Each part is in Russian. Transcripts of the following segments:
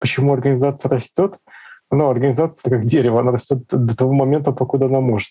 почему организация растет, но организация как дерево, она растет до того момента, покуда она может.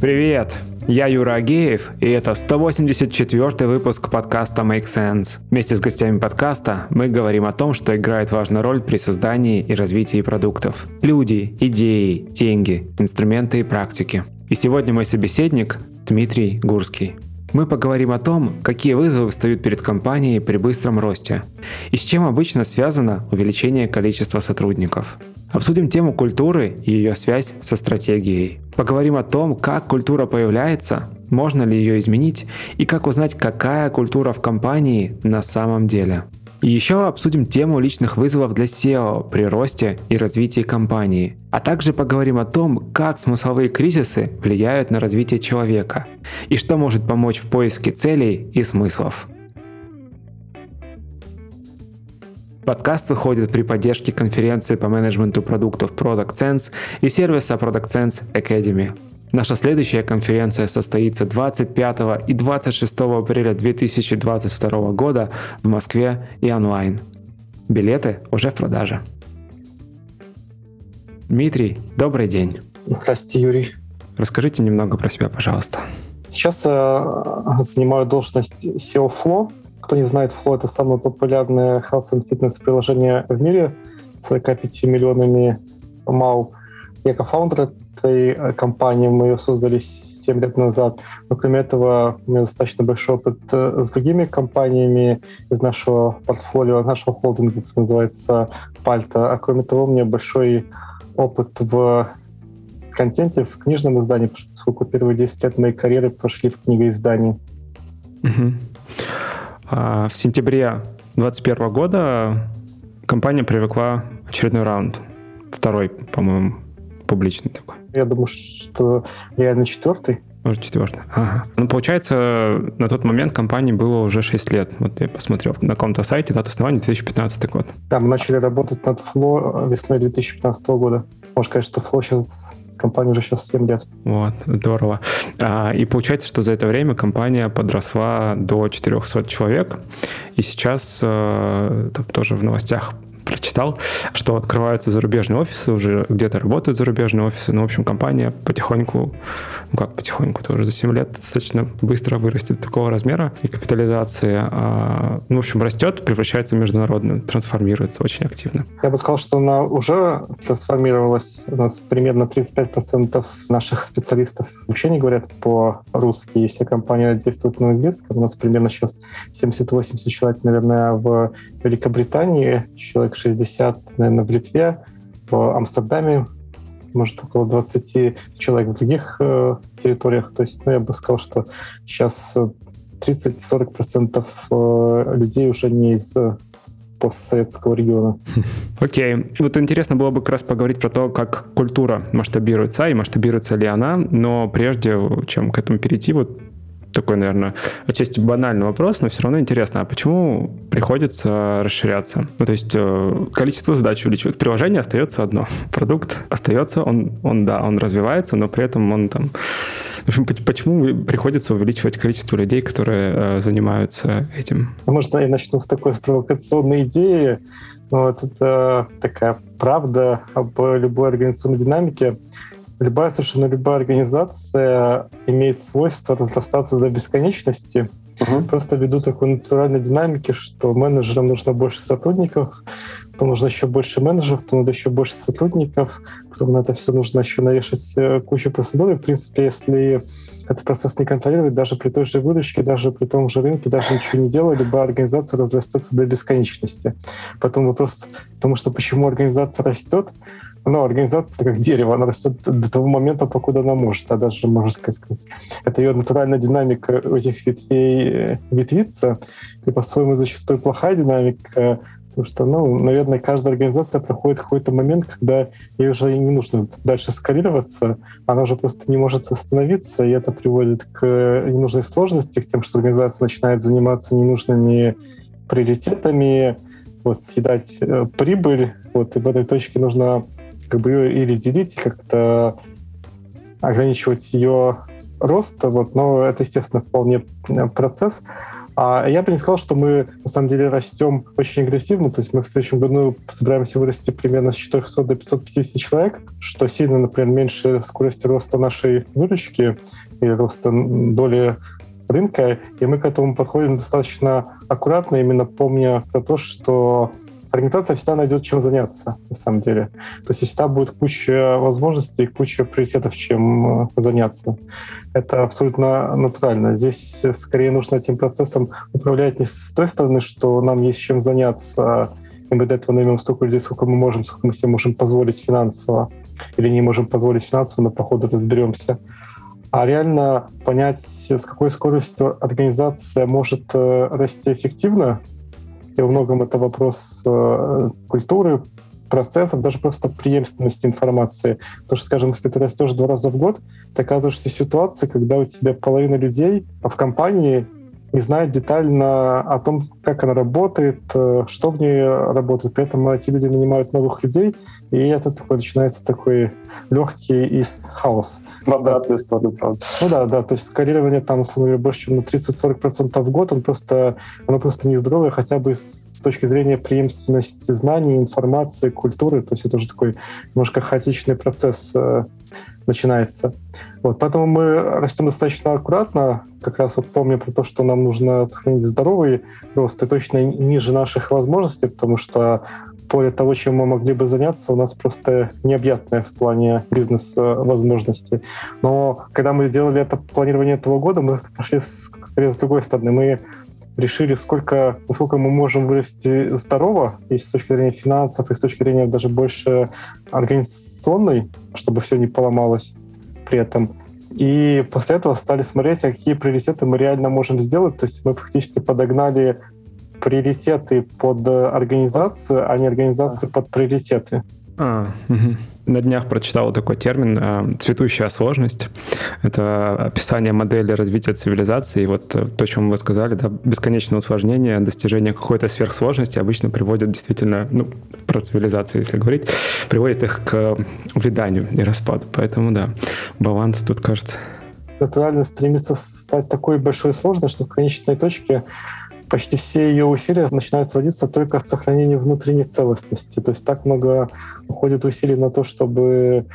Привет! Я Юра Агеев, и это 184 выпуск подкаста Make Sense. Вместе с гостями подкаста мы говорим о том, что играет важную роль при создании и развитии продуктов. Люди, идеи, деньги, инструменты и практики. И сегодня мой собеседник Дмитрий Гурский. Мы поговорим о том, какие вызовы встают перед компанией при быстром росте и с чем обычно связано увеличение количества сотрудников. Обсудим тему культуры и ее связь со стратегией. Поговорим о том, как культура появляется, можно ли ее изменить и как узнать, какая культура в компании на самом деле. И еще обсудим тему личных вызовов для SEO при росте и развитии компании. А также поговорим о том, как смысловые кризисы влияют на развитие человека и что может помочь в поиске целей и смыслов. Подкаст выходит при поддержке конференции по менеджменту продуктов Product Sense и сервиса Product Sense Academy. Наша следующая конференция состоится 25 и 26 апреля 2022 года в Москве и онлайн. Билеты уже в продаже. Дмитрий, добрый день. Здравствуйте, Юрий. Расскажите немного про себя, пожалуйста. Сейчас я занимаю должность SEO Flow. Кто не знает, Flow — это самое популярное health and fitness приложение в мире с 45 миллионами MAU. Я кофаундер этой э, компании, мы ее создали 7 лет назад. Но кроме этого, у меня достаточно большой опыт э, с другими компаниями из нашего портфолио, нашего холдинга, который называется Пальта. А кроме того, у меня большой опыт в контенте, в книжном издании, поскольку первые 10 лет моей карьеры прошли в книгоиздании. Угу. А в сентябре 2021 года компания привлекла очередной раунд. Второй, по-моему, публичный такой. Я думаю, что реально четвертый. Может, четвертый. Ага. Ну, получается, на тот момент компании было уже 6 лет. Вот я посмотрел на каком-то сайте, дата основания 2015 год. Да, мы начали работать над Flow весной 2015 года. Можно сказать, что Flow сейчас компания уже сейчас 7 лет. Вот, здорово. А, и получается, что за это время компания подросла до 400 человек, и сейчас э, тоже в новостях прочитал, что открываются зарубежные офисы, уже где-то работают зарубежные офисы. Ну, в общем, компания потихоньку, ну как потихоньку, тоже за 7 лет достаточно быстро вырастет такого размера и капитализации. А, ну, в общем, растет, превращается в международную, трансформируется очень активно. Я бы сказал, что она уже трансформировалась. У нас примерно 35% наших специалистов вообще не говорят по-русски. Если компания действует на английском, у нас примерно сейчас 70-80 человек, наверное, в Великобритании, человек 60, наверное, в Литве, в Амстердаме, может, около 20 человек в других э, территориях. То есть, ну, я бы сказал, что сейчас 30-40% э, людей уже не из э, постсоветского региона. Окей. Okay. Вот интересно было бы как раз поговорить про то, как культура масштабируется и масштабируется ли она, но прежде чем к этому перейти, вот такой, наверное, отчасти банальный вопрос, но все равно интересно, а почему приходится расширяться? Ну, то есть э, количество задач увеличивается. Приложение остается одно. Продукт остается, он, он, да, он развивается, но при этом он там... В общем, почему приходится увеличивать количество людей, которые э, занимаются этим? Может, я начну с такой провокационной идеи. Вот это такая правда об любой организационной динамике любая, совершенно любая организация имеет свойство разрастаться до бесконечности, угу. просто ввиду такой натуральной динамики, что менеджерам нужно больше сотрудников, потом нужно еще больше менеджеров, потом надо еще больше сотрудников, потом на это все нужно еще навешать э, кучу процедур. И, в принципе, если этот процесс не контролировать, даже при той же выручке, даже при том же рынке, даже ничего не делая, любая организация разрастется до бесконечности. Потом вопрос, потому что почему организация растет, ну, организация как дерево, она растет до того момента, покуда она может, а даже, можно сказать, это ее натуральная динамика этих ветвей э, ветвится, и по-своему зачастую плохая динамика, потому что, ну, наверное, каждая организация проходит какой-то момент, когда ей уже не нужно дальше скалироваться, она уже просто не может остановиться, и это приводит к ненужной сложности, к тем, что организация начинает заниматься ненужными приоритетами, вот, съедать э, прибыль, вот, и в этой точке нужно как бы ее или делить, как-то ограничивать ее роста, вот, но это, естественно, вполне э, процесс. А я бы не сказал, что мы на самом деле растем очень агрессивно. То есть мы в следующем году собираемся вырасти примерно с 400 до 550 человек, что сильно, например, меньше скорости роста нашей выручки и роста доли рынка. И мы к этому подходим достаточно аккуратно, именно помня про то, что организация всегда найдет чем заняться, на самом деле. То есть всегда будет куча возможностей, куча приоритетов, чем э, заняться. Это абсолютно натурально. Здесь скорее нужно этим процессом управлять не с той стороны, что нам есть чем заняться, и мы до этого наймем столько людей, сколько мы можем, сколько мы себе можем позволить финансово, или не можем позволить финансово, но по ходу разберемся а реально понять, с какой скоростью организация может э, расти эффективно, и во многом это вопрос э, культуры, процессов, даже просто преемственности информации. Потому что, скажем, если ты растешь два раза в год, ты оказываешься в ситуации, когда у тебя половина людей в компании не знает детально о том, как она работает, э, что в ней работает. При этом эти люди нанимают новых людей, и это такой начинается такой легкий хаос. В обратную сторону, правда. Ну да, да, то есть скорирование там, условно больше, чем на 30-40% в год, он просто, оно просто нездоровое, хотя бы с точки зрения преемственности знаний, информации, культуры, то есть это уже такой немножко хаотичный процесс э, начинается. Вот, поэтому мы растем достаточно аккуратно, как раз вот помня про то, что нам нужно сохранить здоровый рост и точно ниже наших возможностей, потому что поле того, чем мы могли бы заняться, у нас просто необъятное в плане бизнес-возможностей. Но когда мы делали это планирование этого года, мы пошли скорее с другой стороны. Мы решили, сколько, насколько мы можем вырасти здорово, и с точки зрения финансов, и с точки зрения даже больше организационной, чтобы все не поломалось при этом. И после этого стали смотреть, а какие приоритеты мы реально можем сделать. То есть мы фактически подогнали приоритеты под организацию, а не организацию под приоритеты. А, угу. На днях прочитал такой термин э, «цветущая сложность». Это описание модели развития цивилизации. И вот э, то, чем вы сказали, да, бесконечное усложнение, достижение какой-то сверхсложности обычно приводит действительно, ну, про цивилизацию, если говорить, приводит их к увяданию и распаду. Поэтому, да, баланс тут кажется. Натурально стремится стать такой большой и сложной, что в конечной точке почти все ее усилия начинают сводиться только к сохранению внутренней целостности. То есть так много уходит усилий на то, чтобы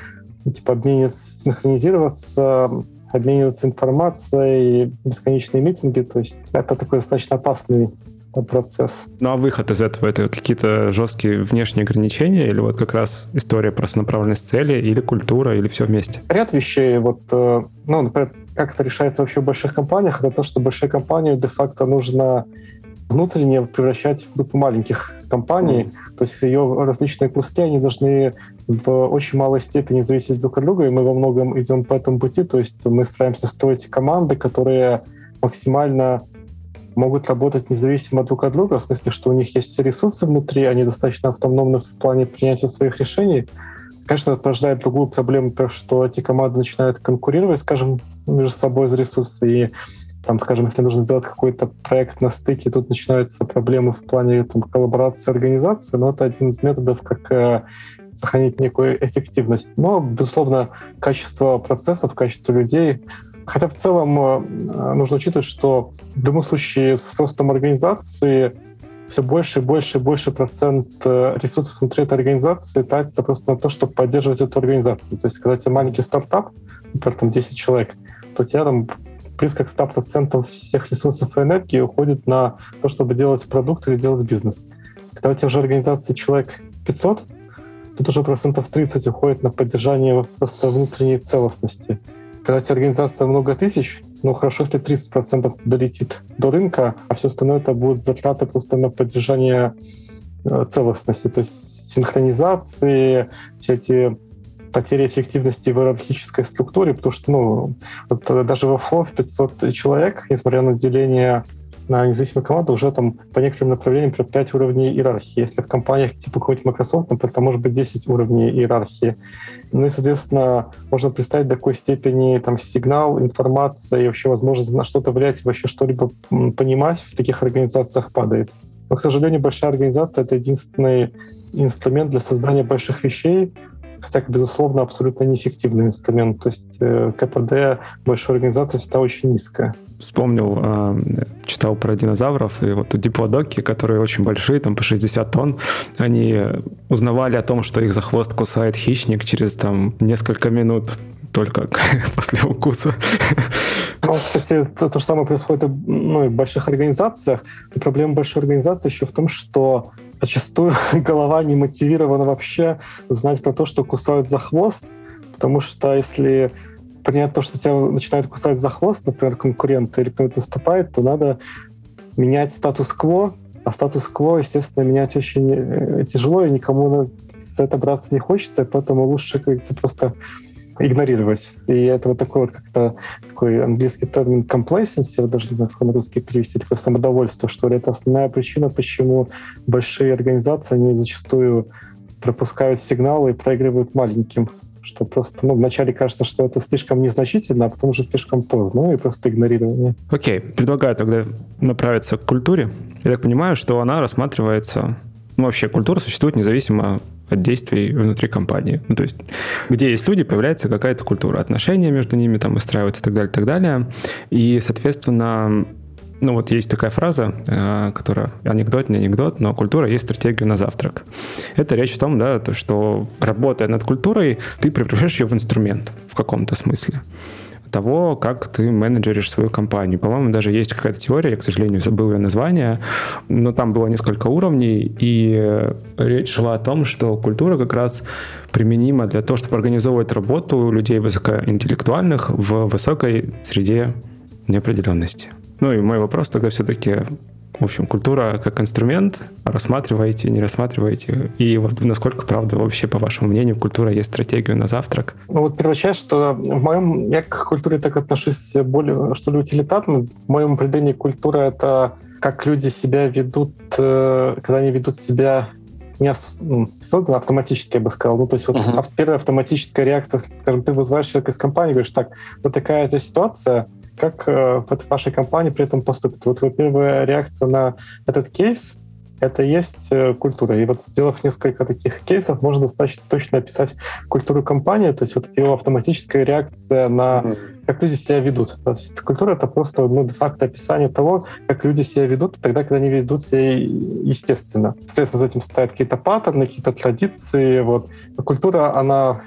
типа, обмениваться, синхронизироваться, обмениваться информацией, бесконечные митинги. То есть это такой достаточно опасный процесс. Ну а выход из этого это какие-то жесткие внешние ограничения или вот как раз история просто направленность цели или культура или все вместе? Ряд вещей. Вот, э, ну, например, как это решается вообще в больших компаниях, это то, что большие компании де-факто нужно внутренне превращать в группу маленьких компаний. Mm. То есть ее различные куски, они должны в очень малой степени зависеть друг от друга, и мы во многом идем по этому пути. То есть мы стараемся строить команды, которые максимально могут работать независимо друг от друга, в смысле, что у них есть ресурсы внутри, они достаточно автономны в плане принятия своих решений. Конечно, это порождает другую проблему, то, что эти команды начинают конкурировать, скажем, между собой за ресурсы, и там, скажем, если нужно сделать какой-то проект на стыке, тут начинаются проблемы в плане там, коллаборации организации, но это один из методов, как э, сохранить некую эффективность. Но, безусловно, качество процессов, качество людей Хотя в целом э, нужно учитывать, что в любом случае с ростом организации все больше и больше и больше процент э, ресурсов внутри этой организации тратится просто на то, чтобы поддерживать эту организацию. То есть, когда у тебя маленький стартап, например, там 10 человек, то у тебя там близко к 100% всех ресурсов и энергии уходит на то, чтобы делать продукт или делать бизнес. Когда у тебя уже организации человек 500, тут уже процентов 30 уходит на поддержание просто внутренней целостности. Когда у тебя организация много тысяч, ну хорошо, если 30% долетит до рынка, а все остальное это будут затраты просто на поддержание э, целостности, то есть синхронизации, все эти потери эффективности в иерархической структуре, потому что ну, вот даже во Flow 500 человек, несмотря на деление на независимую команду, уже там по некоторым направлениям про 5 уровней иерархии. Если в компаниях типа какой-нибудь Microsoft, например, там может быть 10 уровней иерархии. Ну и, соответственно, можно представить до какой степени там сигнал, информация и вообще возможность на что-то влиять, вообще что-либо понимать в таких организациях падает. Но, к сожалению, большая организация — это единственный инструмент для создания больших вещей, хотя, безусловно, абсолютно неэффективный инструмент. То есть э, КПД большой организации всегда очень низкая вспомнил, э, читал про динозавров, и вот диплодоки, которые очень большие, там по 60 тонн, они узнавали о том, что их за хвост кусает хищник через там несколько минут только после укуса. Ну, кстати, то, то же самое происходит ну, и в больших организациях. И проблема большой организации еще в том, что зачастую голова не мотивирована вообще знать про то, что кусают за хвост, потому что если понять то, что тебя начинают кусать за хвост, например, конкурент или кто-то наступает, то надо менять статус-кво, а статус-кво, естественно, менять очень э, тяжело, и никому за это браться не хочется, поэтому лучше, как говорится, просто игнорировать. И это вот такой вот как-то такой английский термин complacency, я даже не знаю, как на русский перевести, такое самодовольство, что ли. Это основная причина, почему большие организации, они зачастую пропускают сигналы и проигрывают маленьким что просто ну, вначале кажется, что это слишком незначительно, а потом уже слишком поздно, ну и просто игнорирование. Окей, okay. предлагаю тогда направиться к культуре. Я так понимаю, что она рассматривается... Ну, вообще, культура существует независимо от действий внутри компании. Ну, то есть, где есть люди, появляется какая-то культура, отношения между ними там выстраиваются и так далее, и так далее. И, соответственно, ну вот есть такая фраза, э, которая анекдот, не анекдот, но культура есть стратегия на завтрак. Это речь о том, да, то, что работая над культурой, ты превращаешь ее в инструмент в каком-то смысле того, как ты менеджеришь свою компанию. По-моему, даже есть какая-то теория, я, к сожалению, забыл ее название, но там было несколько уровней, и речь шла о том, что культура как раз применима для того, чтобы организовывать работу людей высокоинтеллектуальных в высокой среде неопределенности. Ну и мой вопрос тогда все-таки, в общем, культура как инструмент, рассматриваете, не рассматриваете? И вот насколько, правда, вообще, по вашему мнению, культура есть стратегию на завтрак? Ну вот первая что в моем, я к культуре так отношусь более, что ли, утилитарно. В моем определении культура — это как люди себя ведут, э, когда они ведут себя не ну, создано автоматически, я бы сказал. Ну, то есть вот uh-huh. первая автоматическая реакция, скажем, ты вызываешь человека из компании, говоришь, так, вот такая-то ситуация, как э, ваша компания при этом поступит? Вот, вот первая реакция на этот кейс это есть э, культура. И вот сделав несколько таких кейсов, можно достаточно точно описать культуру компании, то есть вот его автоматическая реакция на mm-hmm. как люди себя ведут. То есть культура — это просто ну, де-факто описание того, как люди себя ведут тогда, когда они ведут себя естественно. Соответственно, за этим стоят какие-то паттерны, какие-то традиции. Вот. культура, она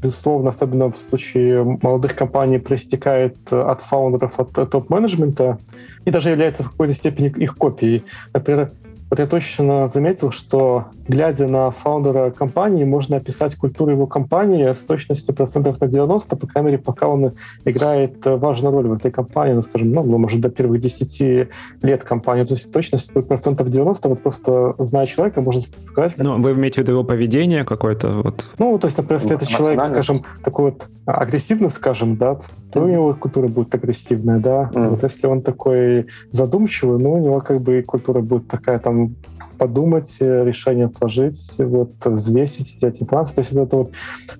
безусловно, особенно в случае молодых компаний, проистекает от фаундеров, от топ-менеджмента и даже является в какой-то степени их копией. Например, вот я точно заметил, что глядя на фаундера компании, можно описать культуру его компании с точностью процентов на 90, по крайней мере, пока он играет важную роль в этой компании, ну, скажем, ну, может, до первых 10 лет компании. То есть точность процентов 90, вот просто зная человека, можно сказать... Ну, вы имеете в виду его поведение какое-то? Вот. Ну, то есть, например, если это человек, скажем, такой вот агрессивный, скажем, да, то у него культура будет агрессивная, да. Mm. Вот если он такой задумчивый, ну, у него как бы культура будет такая там подумать, э, решение отложить, вот, взвесить, взять информацию. То есть это вот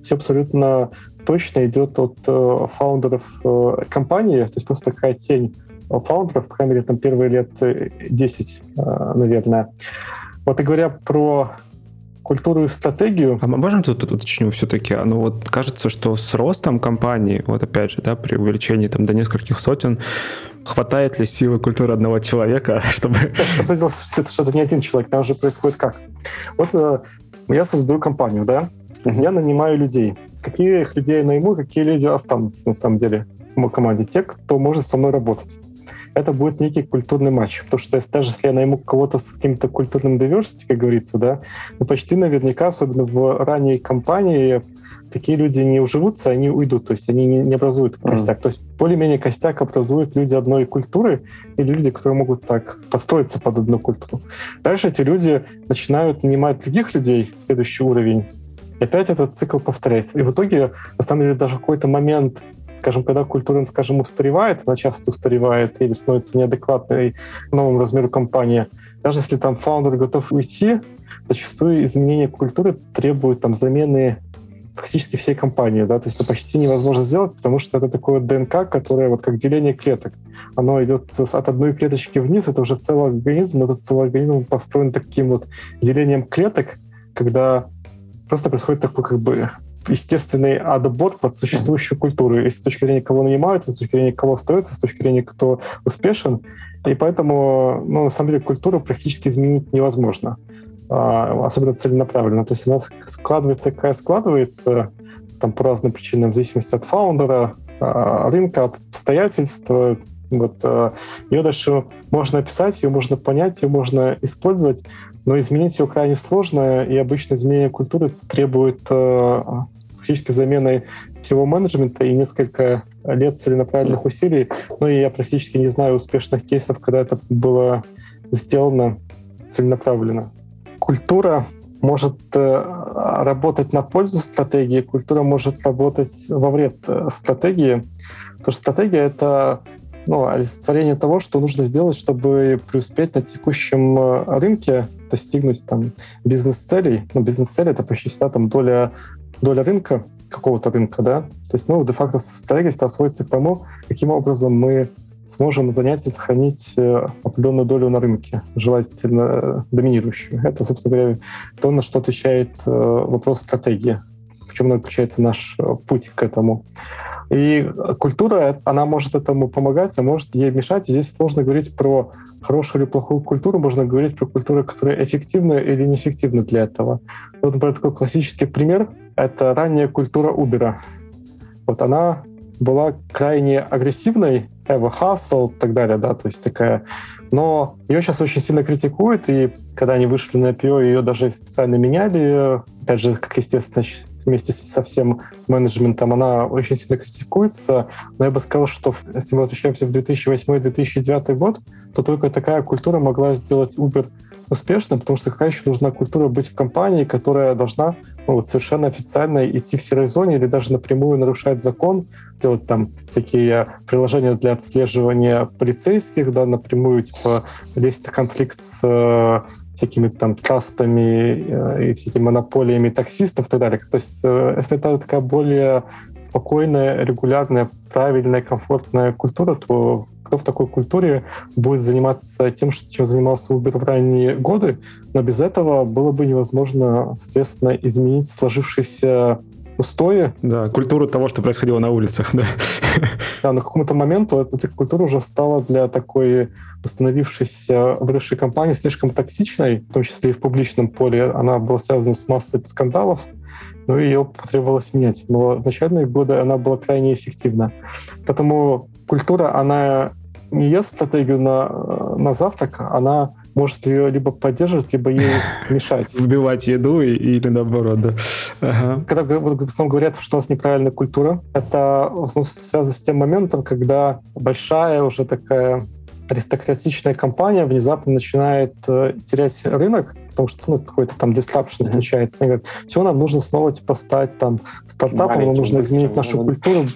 все абсолютно точно идет от э, фаундеров э, компании, то есть просто такая тень фаундеров, по крайней мере, там первые лет 10, э, наверное. Вот и говоря про культуру и стратегию. А можем тут, тут уточню все-таки? А, ну вот кажется, что с ростом компании, вот опять же, да, при увеличении там до нескольких сотен, хватает ли силы культуры одного человека, чтобы... Это, это не один человек, там уже происходит как? Вот э, я создаю компанию, да, я нанимаю людей. Какие людей я найму, какие люди останутся на самом деле в моей команде? Те, кто может со мной работать это будет некий культурный матч. Потому что если, даже если я найму кого-то с каким-то культурным diversity, как говорится, да, ну, почти наверняка, особенно в ранней компании, такие люди не уживутся, они уйдут, то есть они не, не образуют костяк. Mm. То есть более-менее костяк образуют люди одной культуры или люди, которые могут так подстроиться под одну культуру. Дальше эти люди начинают нанимать других людей, следующий уровень, и опять этот цикл повторяется. И в итоге, на самом деле, даже в какой-то момент скажем, когда культура, скажем, устаревает, она часто устаревает или становится неадекватной новому размеру компании, даже если там фаундер готов уйти, зачастую изменение культуры требует там замены практически всей компании, да, то есть это почти невозможно сделать, потому что это такое ДНК, которое вот как деление клеток. Оно идет от одной клеточки вниз, это уже целый организм, этот целый организм построен таким вот делением клеток, когда просто происходит такой как бы естественный отбор под существующую культуру. И с точки зрения кого нанимается, с точки зрения кого остается, с точки зрения кто успешен. И поэтому, ну, на самом деле, культуру практически изменить невозможно. А, особенно целенаправленно. То есть она складывается, какая складывается, там по разным причинам, в зависимости от фаундера, а, рынка, обстоятельств. Вот, а, ее дальше можно описать, ее можно понять, ее можно использовать, но изменить ее крайне сложно, и обычно изменение культуры требует фактически замены всего менеджмента и несколько лет целенаправленных усилий. Ну и я практически не знаю успешных кейсов, когда это было сделано целенаправленно. Культура может э, работать на пользу стратегии, культура может работать во вред э, стратегии. Потому что стратегия — это ну, олицетворение того, что нужно сделать, чтобы преуспеть на текущем э, рынке, достигнуть там бизнес-целей. Ну, бизнес-цели — это почти всегда там доля, доля рынка, какого-то рынка, да. То есть, ну, де-факто стратегия сводится к тому, каким образом мы сможем занять и сохранить э, определенную долю на рынке, желательно э, доминирующую. Это, собственно говоря, то, на что отвечает э, вопрос стратегии, в чем заключается наш путь к этому. И культура, она может этому помогать, а может ей мешать. И здесь сложно говорить про хорошую или плохую культуру, можно говорить про культуру, которая эффективна или неэффективна для этого. Вот, например, такой классический пример — это ранняя культура Uber. Вот она была крайне агрессивной, Эва Хасл и так далее, да, то есть такая... Но ее сейчас очень сильно критикуют, и когда они вышли на IPO, ее даже специально меняли, опять же, как естественно, вместе со всем менеджментом, она очень сильно критикуется. Но я бы сказал, что если мы возвращаемся в 2008-2009 год, то только такая культура могла сделать Uber успешным, потому что какая еще нужна культура быть в компании, которая должна ну, вот, совершенно официально идти в серой зоне или даже напрямую нарушать закон, делать там всякие приложения для отслеживания полицейских, да, напрямую, типа, лезть в конфликт с э, всякими там трастами э, и всякими монополиями таксистов и так далее. То есть э, если это такая более спокойная, регулярная, правильная, комфортная культура, то кто в такой культуре будет заниматься тем, чем занимался Uber в ранние годы, но без этого было бы невозможно, соответственно, изменить сложившиеся устои. Да, культуру того, что происходило на улицах, да. Да, на какому-то моменту эта культура уже стала для такой установившейся выросшей компании слишком токсичной, в том числе и в публичном поле. Она была связана с массой скандалов, но ее потребовалось менять. Но в начальные годы она была крайне эффективна. Поэтому культура, она не ест стратегию на, на завтрак, она может ее либо поддерживать, либо ей мешать. Вбивать еду или наоборот, да. Ага. Когда в основном говорят, что у нас неправильная культура, это в основном связано с тем моментом, когда большая уже такая аристократичная компания внезапно начинает э, терять рынок, потому что ну, какой-то там disruption mm-hmm. случается. Они говорят, все, нам нужно снова типа стать там стартапом, нам нужно изменить нашу культуру,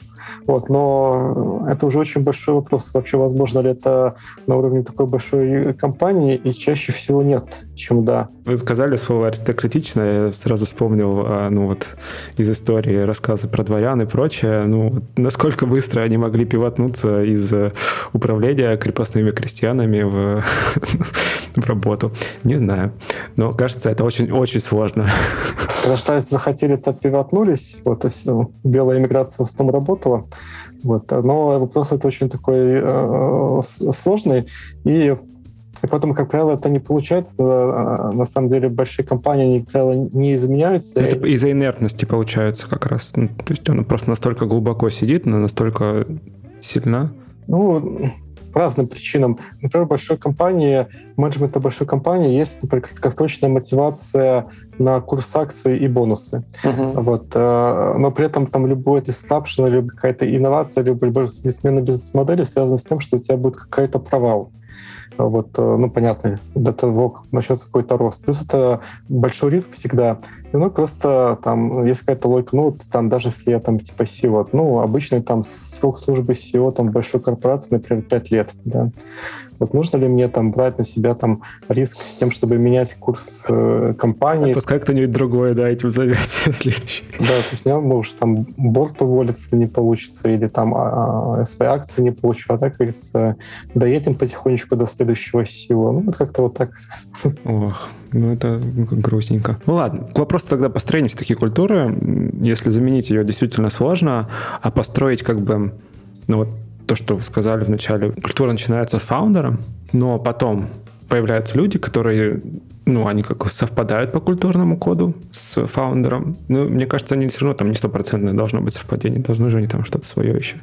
вот, но это уже очень большой вопрос. Вообще, возможно ли это на уровне такой большой компании, и чаще всего нет, чем да. Вы сказали слово аристократично, я сразу вспомнил, а, ну вот, из истории рассказы про дворян и прочее, ну, насколько быстро они могли пивотнуться из управления крепостными крестьянами в, в работу. Не знаю. Но кажется, это очень-очень сложно. Когда штаты захотели, то пивотнулись. Вот, и все. Белая иммиграция в основном работала. Вот. Но вопрос это очень такой э, сложный. И и потом, как правило, это не получается. Э, на самом деле большие компании, они, как правило, не изменяются. Это из-за инертности получается как раз. Ну, то есть она просто настолько глубоко сидит, она настолько сильна. Ну, по разным причинам. Например, в большой компании, менеджмента большой компании есть, например, краткосрочная мотивация на курс акций и бонусы. Uh-huh. Вот. Э, но при этом там любой disruption, либо какая-то инновация, либо любая смена бизнес-модели связана с тем, что у тебя будет какой-то провал вот, э, ну, понятно, до того, как начнется какой-то рост. Плюс это большой риск всегда. Ну, просто там есть какая-то логика, ну, там даже если я там типа SEO, ну, обычный там срок службы SEO там большой корпорации, например, 5 лет, да. Вот нужно ли мне там брать на себя там риск с тем, чтобы менять курс э, компании? Пускай кто-нибудь другой, да, этим займется следующий. Да, то есть меня может там борт уволится, если не получится, или там а, а, свои акции не получу, а так, говорится, доедем потихонечку до наследующего силу. Ну, как-то вот так. Ох, ну это грустненько. Ну ладно, к вопросу тогда построения все-таки культуры. Если заменить ее действительно сложно, а построить как бы, ну вот то, что вы сказали в начале, культура начинается с фаундера, но потом появляются люди, которые ну, они как совпадают по культурному коду с фаундером. Ну, мне кажется, они все равно там не стопроцентное должно быть совпадение, должны же они там что-то свое еще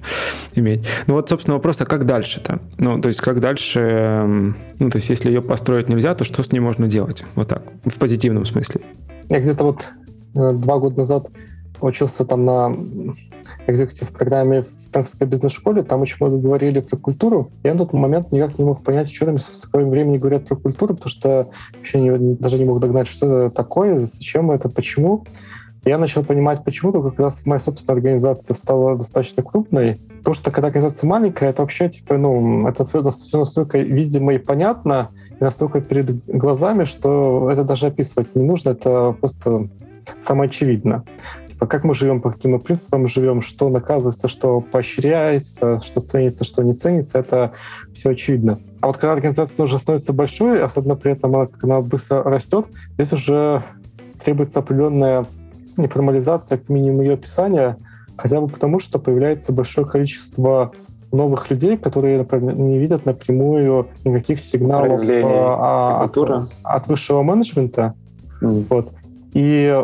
иметь. Ну вот, собственно, вопрос, а как дальше-то? Ну, то есть, как дальше, эм, ну, то есть, если ее построить нельзя, то что с ней можно делать? Вот так, в позитивном смысле. Я где-то вот э, два года назад учился там на экзекутив программе в Стэнфордской бизнес-школе, там очень много говорили про культуру. Я на тот момент никак не мог понять, что там с такое времени говорят про культуру, потому что вообще не, даже не мог догнать, что это такое, зачем это, почему. Я начал понимать, почему, только когда моя собственная организация стала достаточно крупной. Потому что когда организация маленькая, это вообще, типа, ну, это все настолько видимо и понятно, и настолько перед глазами, что это даже описывать не нужно, это просто самоочевидно типа, как мы живем, по каким мы принципам живем, что наказывается, что поощряется, что ценится, что не ценится, это все очевидно. А вот когда организация уже становится большой, особенно при этом она, она быстро растет, здесь уже требуется определенная неформализация, как минимум ее описания, хотя бы потому, что появляется большое количество новых людей, которые например, не видят напрямую никаких сигналов а, от, от высшего менеджмента. Mm. Вот. И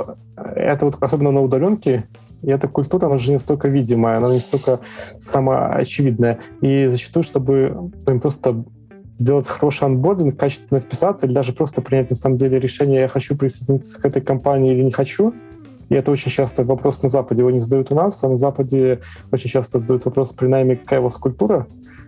это вот особенно на удаленке, и эта культура, она же не столько видимая, она не столько самоочевидная. И зачастую, чтобы ну, просто сделать хороший анбординг, качественно вписаться или даже просто принять на самом деле решение, я хочу присоединиться к этой компании или не хочу, и это очень часто вопрос на Западе. Его не задают у нас, а на Западе очень часто задают вопрос при найме, какая у вас культура.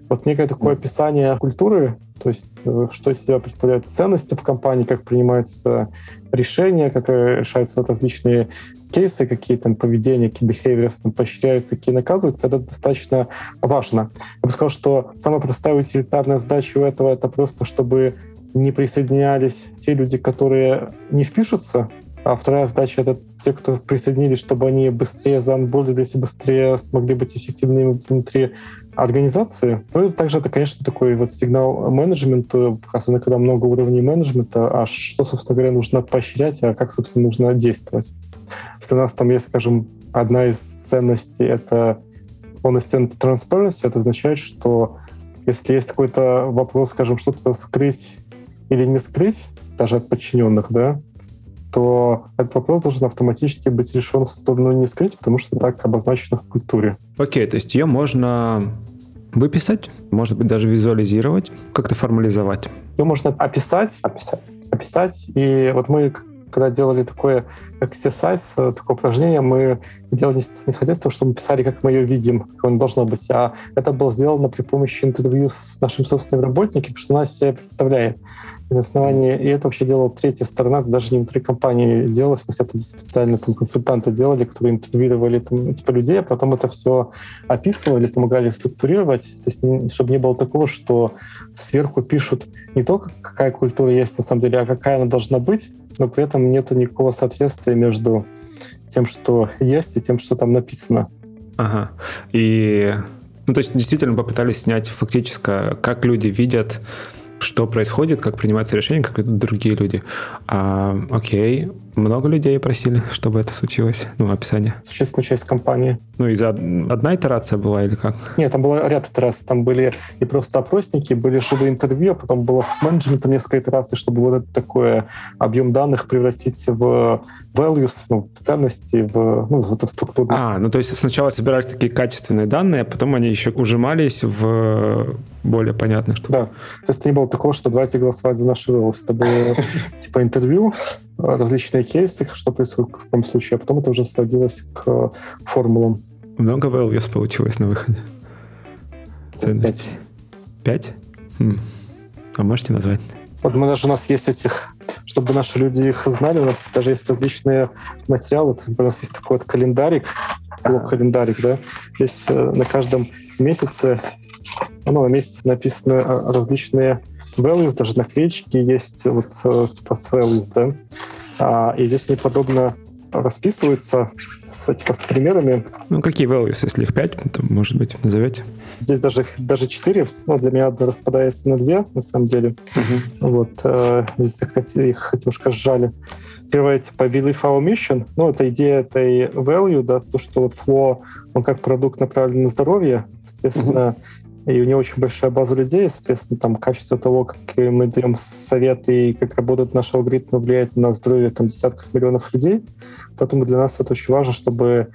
Вот некое такое описание культуры, то есть э, что из себя представляют ценности в компании, как принимаются решения, как решаются различные кейсы, какие там поведения, какие behaviors там поощряются, какие наказываются, это достаточно важно. Я бы сказал, что самая простая утилитарная задача у этого — это просто, чтобы не присоединялись те люди, которые не впишутся, а вторая задача — это те, кто присоединились, чтобы они быстрее заанбордились и быстрее смогли быть эффективными внутри организации. Ну и также это, конечно, такой вот сигнал менеджменту, особенно когда много уровней менеджмента, а что, собственно говоря, нужно поощрять, а как, собственно, нужно действовать. Если у нас там есть, скажем, одна из ценностей — это honesty and transparency, это означает, что если есть какой-то вопрос, скажем, что-то скрыть или не скрыть, даже от подчиненных, да, то этот вопрос должен автоматически быть решен в сторону не скрыть, потому что так обозначено в культуре. Окей, то есть ее можно выписать, может быть, даже визуализировать, как-то формализовать. Ее можно описать, описать, описать. И вот мы когда делали такое exercise, э, такое упражнение, мы делали не исходя из того, что мы писали, как мы ее видим, как оно должно быть, а это было сделано при помощи интервью с нашим собственным работником, что нас себя представляет на основании, и это вообще делала третья сторона, даже не внутри компании делалось, в смысле, это специально там консультанты делали, которые интервьюировали там, типа людей, а потом это все описывали, помогали структурировать, то есть чтобы не было такого, что сверху пишут не только какая культура есть на самом деле, а какая она должна быть, но при этом нет никакого соответствия между тем, что есть, и тем, что там написано. Ага. И ну, то есть действительно попытались снять фактически, как люди видят что происходит, как принимаются решения, как идут другие люди. А, окей, много людей просили, чтобы это случилось? Ну, описание. Существенную часть компании. Ну, и за одна итерация была или как? Нет, там было ряд итераций. Там были и просто опросники, были живые интервью, а потом было с менеджментом несколько итераций, чтобы вот это такое объем данных превратить в values, ну, в ценности, в, ну, в эту структуру. А, ну то есть сначала собирались такие качественные данные, а потом они еще ужимались в более понятных штук. Да, то есть не было такого, что давайте голосовать за наши values. Это было типа интервью, различные кейсы, что происходит в каком случае, а потом это уже сводилось к формулам. Много values получилось на выходе? Ценности. Пять. Хм. А можете назвать? Вот мы даже у нас есть этих, чтобы наши люди их знали, у нас даже есть различные материалы. Вот у нас есть такой вот календарик, блок-календарик, да. Здесь э, на каждом месяце, ну, на месяце написаны э, различные values, даже наклеечки есть вот э, типа с values, да. А, и здесь они подобно расписываются с, типа, с примерами. Ну, какие values, если их пять, то, может быть, назовете? Здесь даже, даже четыре, но для меня одно распадается на две, на самом деле. Uh-huh. Вот, э, здесь, кстати, их немножко сжали. Первое, типа, believe our mission, ну, это идея этой value, да, то, что вот Flow, он как продукт направлен на здоровье, соответственно, uh-huh. И у него очень большая база людей, соответственно, там качество того, как мы даем советы и как работают наши алгоритмы, влияет на здоровье там десятков миллионов людей. Поэтому для нас это очень важно, чтобы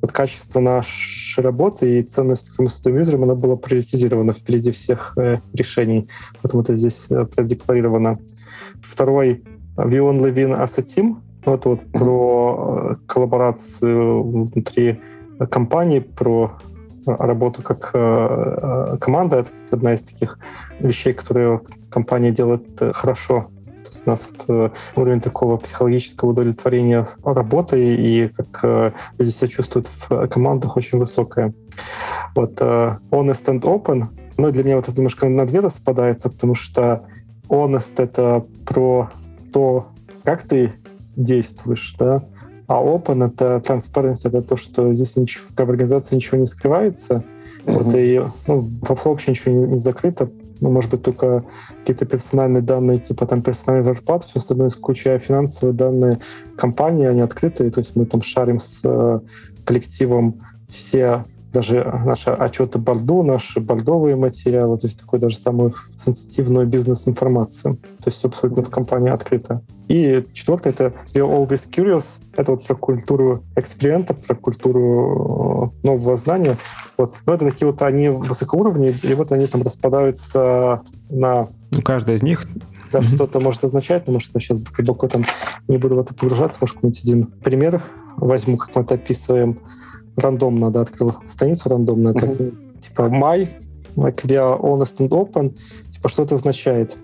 вот качество нашей работы и ценность, которую мы создаем юзерам, она была приоритизирована впереди всех э, решений. Поэтому это здесь э, продекларировано. Второй as a Team. Ну, это вот mm-hmm. про э, коллаборацию внутри компании, про работу как э, команда. Это одна из таких вещей, которые компания делает хорошо у нас вот э, уровень такого психологического удовлетворения работой и как э, люди себя чувствуют в командах очень высокая. Вот э, honest and open, ну, для меня вот это немножко на две распадается, потому что honest — это про то, как ты действуешь, да, а open — это transparency, это то, что здесь ничего, в организации ничего не скрывается, mm-hmm. вот, и ну, во Flow вообще ничего не, не закрыто, ну, может быть, только какие-то персональные данные, типа там персональной зарплаты, все остальное, включая финансовые данные компании, они открытые, то есть мы там шарим с э, коллективом все даже наши отчеты Борду, наши бордовые материалы, то есть такую даже самую сенситивную бизнес-информацию. То есть все абсолютно в компании открыто. И четвертое — это We are always curious. Это вот про культуру эксперимента, про культуру э, нового знания. Вот. Но это такие вот они высокоуровневые, и вот они там распадаются на... Ну, каждая из них да, mm-hmm. что-то может означать, но может я сейчас глубоко там не буду в это погружаться, может какой-нибудь один пример возьму, как мы это описываем рандомно, да, открыл страницу рандомно, uh-huh. так, типа my, are honest and open, типа что это означает?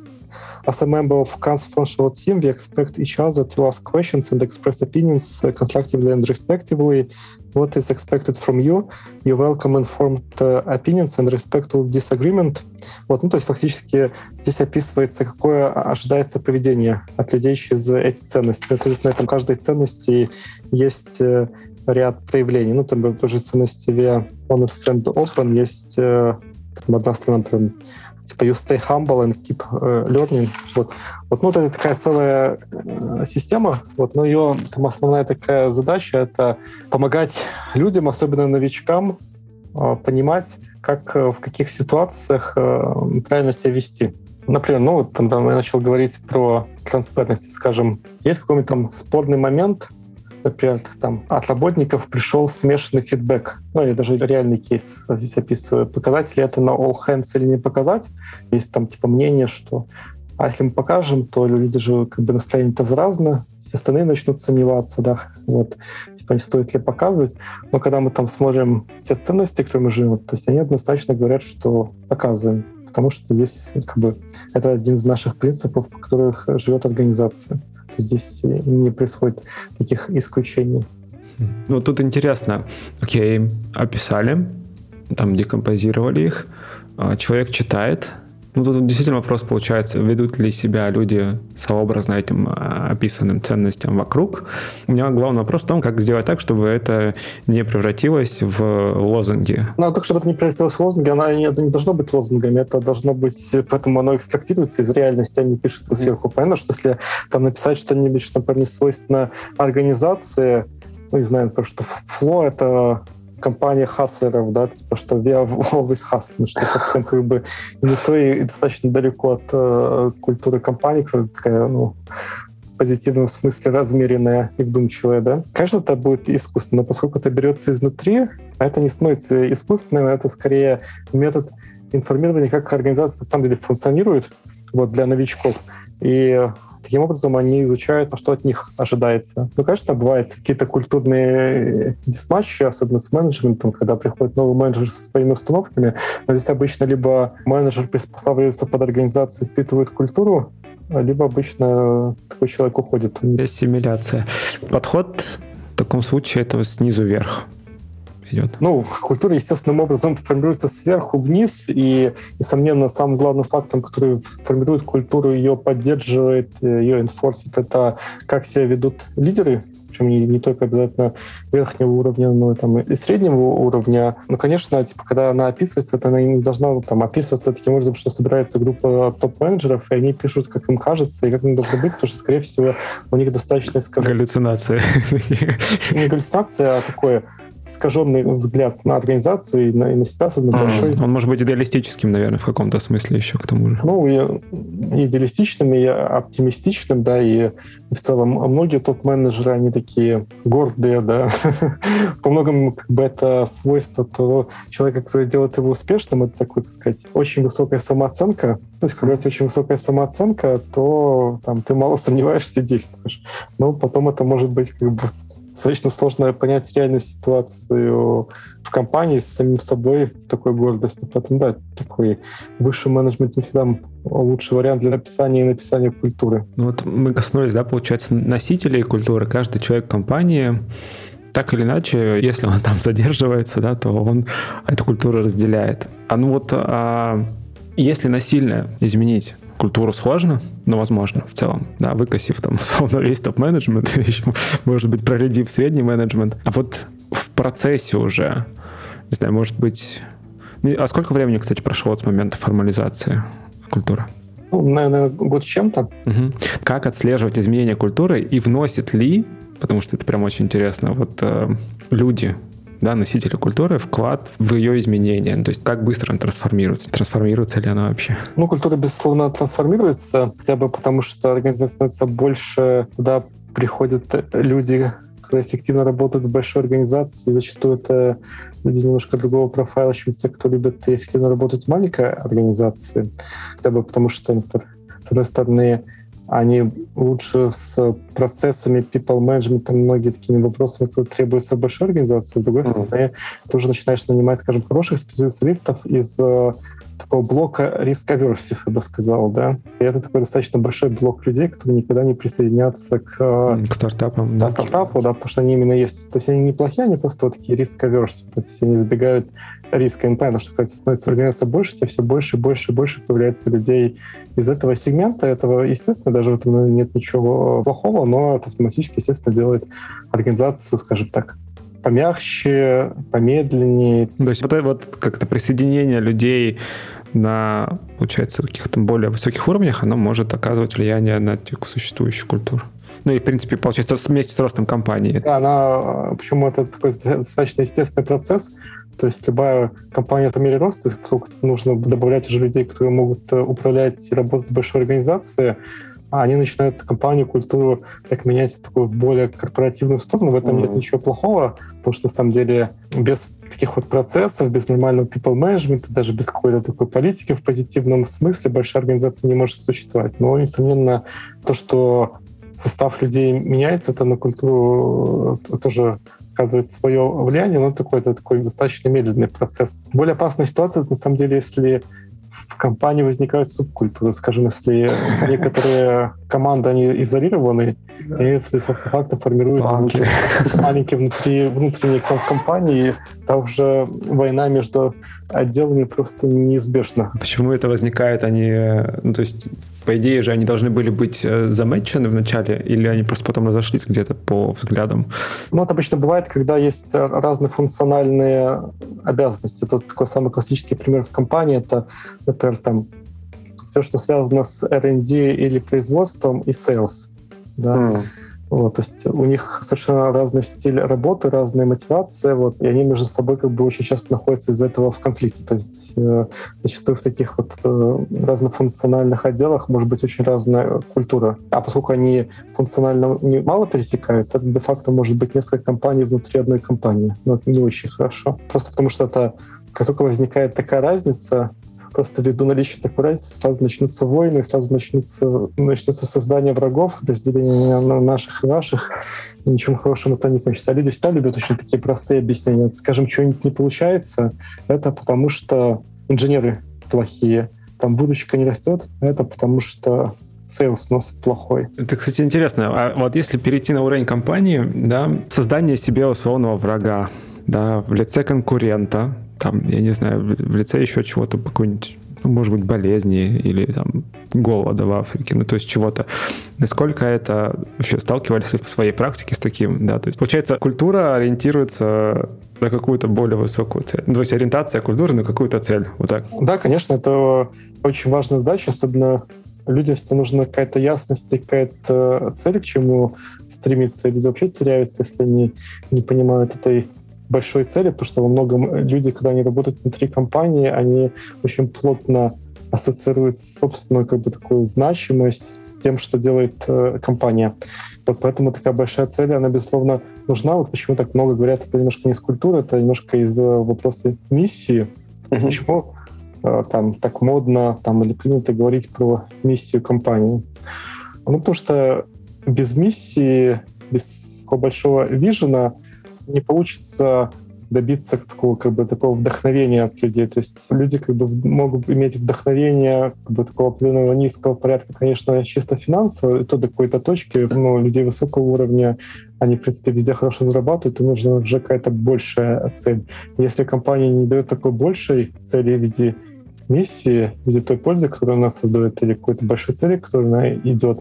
As a member of cross-functional team, we expect each other to ask questions and express opinions constructively and respectively. What is expected from you? You welcome informed opinions and respectful disagreement. Вот, ну, то есть фактически здесь описывается, какое ожидается поведение от людей через эти ценности. Соответственно, на этом каждой ценности есть ряд проявлений. Ну, там тоже ценности вia honest and open есть э, там одна страна прям типа you stay humble and keep uh, learning. Вот. Вот, ну, это такая целая э, система, вот, но ее там основная такая задача — это помогать людям, особенно новичкам, э, понимать, как э, в каких ситуациях э, правильно себя вести. Например, ну, вот там, там я начал говорить про транспарентность, скажем, есть какой-нибудь там спорный момент, например, там от работников пришел смешанный фидбэк. Ну, я даже реальный кейс здесь описываю. Показать ли это на all hands или не показать? Есть там типа мнение, что а если мы покажем, то люди же как бы настроение-то разное, все остальные начнут сомневаться, да, вот, типа не стоит ли показывать. Но когда мы там смотрим все ценности, которые мы живем, то есть они однозначно говорят, что показываем, потому что здесь как бы это один из наших принципов, по которых живет организация. Здесь не происходит таких исключений. Ну, тут интересно. Окей, описали, там декомпозировали их, а, человек читает, ну, тут действительно вопрос получается, ведут ли себя люди сообразно этим а, описанным ценностям вокруг. У меня главный вопрос в том, как сделать так, чтобы это не превратилось в лозунги. Ну, так, чтобы это не превратилось в лозунги, она не, это не должно быть лозунгами, это должно быть, поэтому оно экстрактируется из реальности, а не пишется сверху. Понятно, что если там написать что-нибудь, что, например, не свойственно организации, ну, не знаю, потому что фло — это компания хаслеров, да, типа, что we are always hustling, что совсем как бы не то и достаточно далеко от э, культуры компании, которая такая, ну, в позитивном смысле размеренная и вдумчивая, да. Конечно, это будет искусственно, но поскольку это берется изнутри, а это не становится искусственным, это скорее метод информирования, как организация на самом деле функционирует вот, для новичков. И Таким образом, они изучают, на что от них ожидается. Ну, конечно, бывают какие-то культурные дисматчи, особенно с менеджментом, когда приходит новый менеджер со своими установками. Но здесь обычно либо менеджер приспосабливается под организацию, впитывает культуру, либо обычно такой человек уходит. Ассимиляция. Подход в таком случае это снизу вверх идет? Ну, культура естественным образом формируется сверху вниз, и, несомненно, самым главным фактором, который формирует культуру, ее поддерживает, ее инфорсит, это как себя ведут лидеры причем не, не только обязательно верхнего уровня, но и, там, и среднего уровня. Ну, конечно, типа, когда она описывается, это она не должна там, описываться таким образом, что собирается группа топ-менеджеров, и они пишут, как им кажется, и как им должно быть, потому что, скорее всего, у них достаточно... Скажем, галлюцинация. Не галлюцинация, а такое искаженный взгляд на организацию и на, и на себя, на большой. Он может быть идеалистическим, наверное, в каком-то смысле еще к тому же. Ну, и, и идеалистичным, и оптимистичным, да, и в целом многие топ-менеджеры, они такие гордые, да. По многому как бы это свойство того человека, который делает его успешным, это такой, так сказать, очень высокая самооценка. То есть, когда у тебя очень высокая самооценка, то там ты мало сомневаешься и действуешь. Но потом это может быть как бы достаточно сложно понять реальную ситуацию в компании с самим собой, с такой гордостью. Поэтому, да, такой высший менеджмент не всегда лучший вариант для написания и написания культуры. Ну вот мы коснулись, да, получается, носителей культуры. Каждый человек компании так или иначе, если он там задерживается, да, то он эту культуру разделяет. А ну вот а если насильно изменить культуру сложно, но возможно в целом, да, выкосив там условно весь топ-менеджмент, еще, может быть, проредив средний менеджмент. А вот в процессе уже, не знаю, может быть... А сколько времени, кстати, прошло от момента формализации культуры? Ну, наверное, год с чем-то. Угу. Как отслеживать изменения культуры и вносит ли, потому что это прям очень интересно, вот э, люди да, носителя культуры вклад в ее изменения? То есть как быстро она трансформируется? Трансформируется ли она вообще? Ну, культура, безусловно, трансформируется, хотя бы потому, что организация становится больше, туда приходят люди, которые эффективно работают в большой организации. Зачастую это люди немножко другого профайла, чем те, кто любит эффективно работать в маленькой организации. Хотя бы потому, что, например, с одной стороны, они лучше с процессами people management, многие такими вопросами, которые требуются в большой организации. С другой mm-hmm. стороны, ты уже начинаешь нанимать, скажем, хороших специалистов из э, такого блока риск aversive, я бы сказал, да. И это такой достаточно большой блок людей, которые никогда не присоединятся к, к стартапам, да. стартапу, да, потому что они именно есть. То есть они неплохие, они просто вот такие риск aversive, то есть они избегают риска. Им понятно, что когда становится организация больше, тебе все больше и больше и больше появляется людей из этого сегмента. Этого, естественно, даже в этом нет ничего плохого, но это автоматически, естественно, делает организацию, скажем так, помягче, помедленнее. То есть вот, вот как-то присоединение людей на, получается, каких-то более высоких уровнях, оно может оказывать влияние на существующую культуру. Ну и, в принципе, получается, вместе с ростом компании. Да, она, почему это такой достаточно естественный процесс, то есть любая компания по мере роста, поскольку нужно добавлять уже людей, которые могут э, управлять и работать в большой организации, они начинают компанию, культуру так менять такую в более корпоративную сторону. В этом mm-hmm. нет ничего плохого, потому что на самом деле без таких вот процессов, без нормального people management, даже без какой-то такой политики в позитивном смысле большая организация не может существовать. Но, несомненно, то, что состав людей меняется, это на культуру э, тоже оказывает свое влияние, но такой, это такой достаточно медленный процесс. Более опасная ситуация, на самом деле, если в компании возникают субкультуры. Скажем, если некоторые команды, они изолированы, и факто формируют внутри, маленькие внутри, внутренние компании, там уже война между отделами просто неизбежна. Почему это возникает? Они, ну, то есть, по идее же, они должны были быть э, замечены в начале, или они просто потом разошлись где-то по взглядам? Ну, это обычно бывает, когда есть разные функциональные обязанности. Это такой самый классический пример в компании. Это, например, там все, что связано с R&D или производством и sales. Да. Mm. Вот, то есть у них совершенно разный стиль работы, разная мотивация, вот, и они между собой как бы очень часто находятся из-за этого в конфликте. То есть э, зачастую в таких вот э, разнофункциональных отделах может быть очень разная культура. А поскольку они функционально не, мало пересекаются, это де-факто может быть несколько компаний внутри одной компании. Но это не очень хорошо. Просто потому что это как только возникает такая разница, просто ввиду наличия такой разницы сразу начнутся войны, сразу начнутся, начнется создание врагов, разделение на наших и ваших, и ничем хорошим это не кончится. А люди всегда любят очень такие простые объяснения. Скажем, что-нибудь не получается, это потому что инженеры плохие, там выручка не растет, это потому что sales у нас плохой. Это, кстати, интересно. А вот если перейти на уровень компании, да, создание себе условного врага, да, в лице конкурента, там, я не знаю, в лице еще чего-то, какой-нибудь ну, может быть, болезни или там голода в Африке, ну, то есть чего-то. Насколько это вообще сталкивались в своей практике с таким, да, то есть получается, культура ориентируется на какую-то более высокую цель. Ну, то есть ориентация культуры на какую-то цель, вот так. Да, конечно, это очень важная задача, особенно людям всегда нужна какая-то ясность и какая-то цель, к чему стремиться. Люди вообще теряются, если они не понимают этой большой цели, потому что во многом люди, когда они работают внутри компании, они очень плотно ассоциируют собственную как бы такую значимость с тем, что делает э, компания. Вот поэтому такая большая цель, она, безусловно, нужна. Вот почему так много говорят, это немножко не из культуры, это немножко из вопроса миссии. Mm-hmm. Почему э, там так модно там, или принято говорить про миссию компании? Ну, потому что без миссии, без такого большого вижена не получится добиться такого, как бы, такого вдохновения от людей. То есть люди как бы могут иметь вдохновение как бы, такого определенного низкого порядка, конечно, чисто финансово, и то до какой-то точки, но людей высокого уровня, они, в принципе, везде хорошо зарабатывают, то нужна уже какая-то большая цель. Если компания не дает такой большей цели в виде миссии, в виде той пользы, которую она создает, или какой-то большой цели, которую она идет,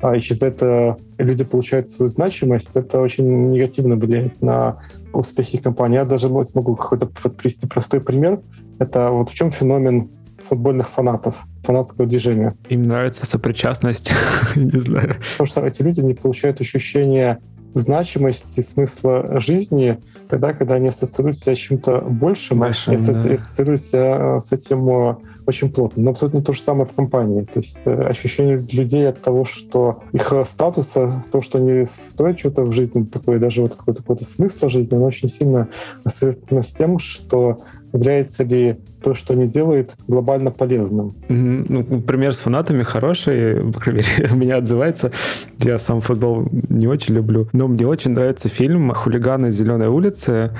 а и через это люди получают свою значимость, это очень негативно влияет на успехи компании. Я даже смогу какой-то привести простой пример. Это вот в чем феномен футбольных фанатов, фанатского движения. Им нравится сопричастность, не знаю. Потому что эти люди не получают ощущение значимости, смысла жизни тогда, когда они ассоциируют себя с чем-то большим, большим и ассоциируют себя э, с этим э, очень плотно. Но абсолютно то же самое в компании. То есть э, ощущение людей от того, что их статуса, то, что они стоят что-то в жизни, такое даже вот какой-то какой смысл жизни, оно очень сильно связано с тем, что является ли то, что они делают, глобально полезным. Ну, пример с фанатами хороший, по крайней мере, у меня отзывается. Я сам футбол не очень люблю, но мне очень нравится фильм «Хулиганы зеленой улицы».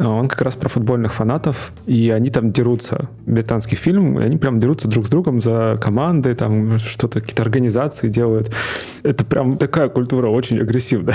Он как раз про футбольных фанатов, и они там дерутся. Британский фильм, и они прям дерутся друг с другом за команды, там что-то, какие-то организации делают. Это прям такая культура очень агрессивная.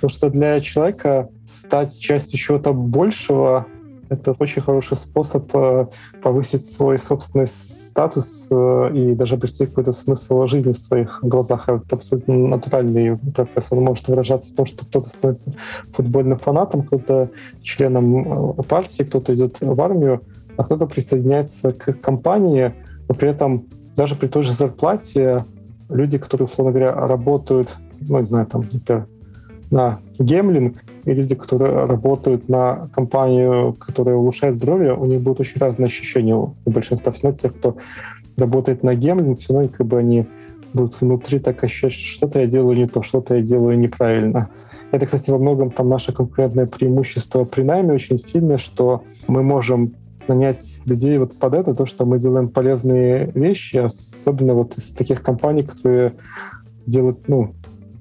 Потому что для человека стать частью чего-то большего это очень хороший способ э, повысить свой собственный статус э, и даже обрести какой-то смысл жизни в своих глазах. Это абсолютно натуральный процесс. Он может выражаться в том, что кто-то становится футбольным фанатом, кто-то членом э, партии, кто-то идет в армию, а кто-то присоединяется к компании, но при этом даже при той же зарплате люди, которые, условно говоря, работают, ну, не знаю, там, например, на гемлинг, и люди, которые работают на компанию, которая улучшает здоровье, у них будут очень разные ощущения у большинства. Все равно тех, кто работает на гемлинг, все равно как бы они будут внутри так ощущать, что что-то я делаю не то, что-то я делаю неправильно. Это, кстати, во многом там наше конкурентное преимущество при найме очень сильное, что мы можем нанять людей вот под это, то, что мы делаем полезные вещи, особенно вот из таких компаний, которые делают, ну,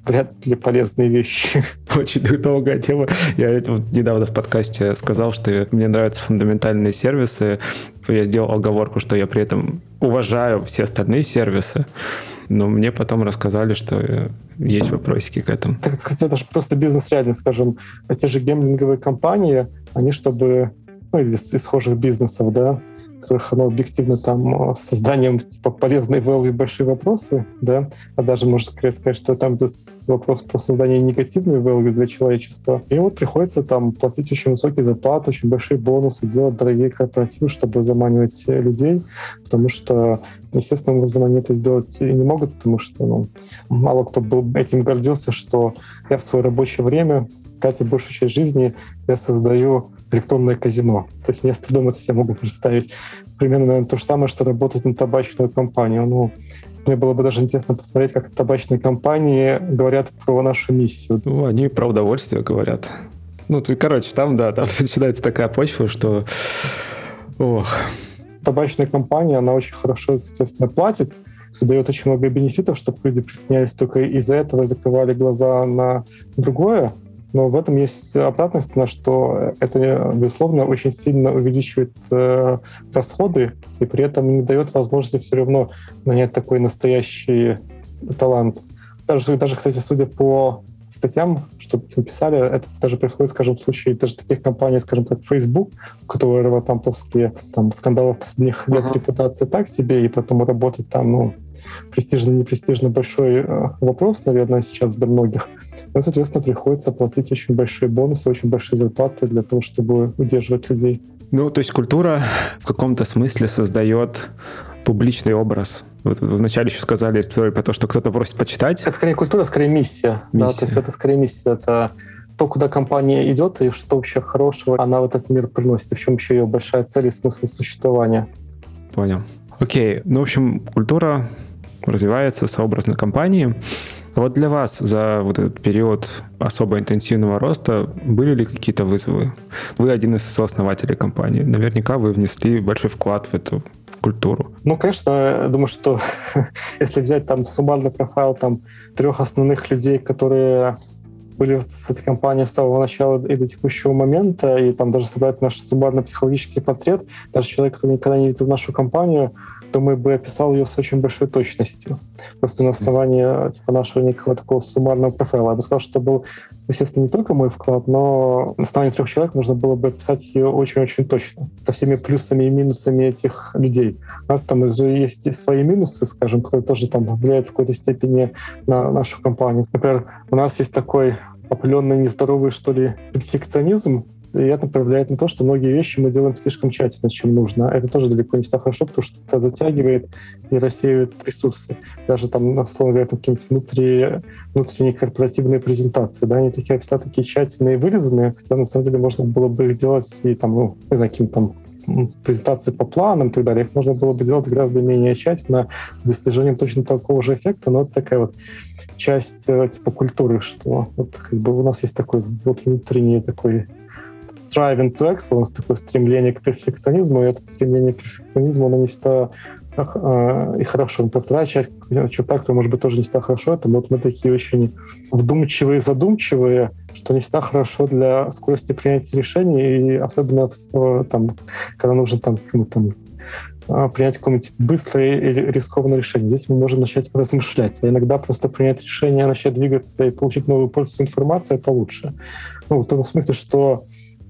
вряд ли полезные вещи. Очень долгая тема. Я вот недавно в подкасте сказал, что мне нравятся фундаментальные сервисы. Я сделал оговорку, что я при этом уважаю все остальные сервисы. Но мне потом рассказали, что есть вопросики к этому. Так сказать, это же просто бизнес-реальность, скажем. Те же гемблинговые компании, они чтобы ну, из, из схожих бизнесов, да, которых оно объективно там э, созданием типа полезной value большие вопросы, да, а даже можно сказать, что там вопрос про создание негативной value для человечества. И вот приходится там платить очень высокий зарплат, очень большие бонусы, делать дорогие корпоративы, чтобы заманивать людей, потому что естественно, образом они это сделать не могут, потому что ну, мало кто был этим гордился, что я в свое рабочее время, Катя, большую часть жизни я создаю электронное казино. То есть я с трудом это себе могу представить. Примерно, наверное, то же самое, что работать на табачную компанию. Ну, мне было бы даже интересно посмотреть, как табачные компании говорят про нашу миссию. Ну, они про удовольствие говорят. Ну, ты, короче, там, да, там начинается такая почва, что... Ох. Табачная компания, она очень хорошо, естественно, платит, дает очень много бенефитов, чтобы люди присоединялись только из-за этого и закрывали глаза на другое. Но в этом есть обратная сторона, что это, безусловно, очень сильно увеличивает э, расходы и при этом не дает возможности все равно нанять такой настоящий талант. Даже, даже кстати, судя по статьям, чтобы написали. Это даже происходит, скажем, в случае даже таких компаний, скажем так, Facebook, у которого там после там, скандалов последних лет uh-huh. репутация так себе, и потом работать там, ну, престижно, не престижно большой э, вопрос, наверное, сейчас для многих. Ну, соответственно, приходится платить очень большие бонусы, очень большие зарплаты для того, чтобы удерживать людей. Ну, то есть культура в каком-то смысле создает публичный образ. Вот вы вначале еще сказали историю про то, что кто-то просит почитать. Это скорее культура, скорее миссия. миссия. Да, то есть это скорее миссия. Это то, куда компания идет, и что вообще хорошего она в этот мир приносит, и в чем еще ее большая цель и смысл существования. Понял. Окей. Ну, в общем, культура развивается сообразно компании. Вот для вас за вот этот период особо интенсивного роста были ли какие-то вызовы? Вы один из сооснователей компании. Наверняка вы внесли большой вклад в эту культуру. Ну, конечно, думаю, что если взять там суммарный профайл там трех основных людей, которые были с этой компанией с самого начала и до текущего момента, и там даже собрать наш суммарный психологический портрет, даже человек, который никогда не видел нашу компанию, думаю, бы описал ее с очень большой точностью. Просто на основании типа, нашего некого такого суммарного профайла. Я бы сказал, что это был, естественно, не только мой вклад, но на основании трех человек можно было бы описать ее очень-очень точно, со всеми плюсами и минусами этих людей. У нас там есть свои минусы, скажем, которые тоже там влияют в какой-то степени на нашу компанию. Например, у нас есть такой определенный нездоровый, что ли, перфекционизм, это проявляет на то, что многие вещи мы делаем слишком тщательно, чем нужно. Это тоже далеко не всегда хорошо, потому что это затягивает и рассеивает ресурсы. Даже там, условно говоря, какие-нибудь внутри, внутренние корпоративные презентации, да, они такие всегда такие тщательные и вырезанные, хотя на самом деле можно было бы их делать и там, ну, не знаю, каким там презентации по планам и так далее, их можно было бы делать гораздо менее тщательно, с достижением точно такого же эффекта, но это такая вот часть э, типа культуры, что вот как бы у нас есть такой вот внутренний такой striving to excellence, такое стремление к перфекционизму, и это стремление к перфекционизму, оно не всегда э, и хорошо. Но вторая часть, черта, которая может быть тоже не всегда хорошо, это вот мы такие очень вдумчивые, задумчивые, что не всегда хорошо для скорости принятия решений, и особенно там, когда нужно там, там а, принять какое-нибудь быстрое или рискованное решение. Здесь мы можем начать размышлять. А иногда просто принять решение, начать двигаться и получить новую пользу информации — это лучше. Ну, в том смысле, что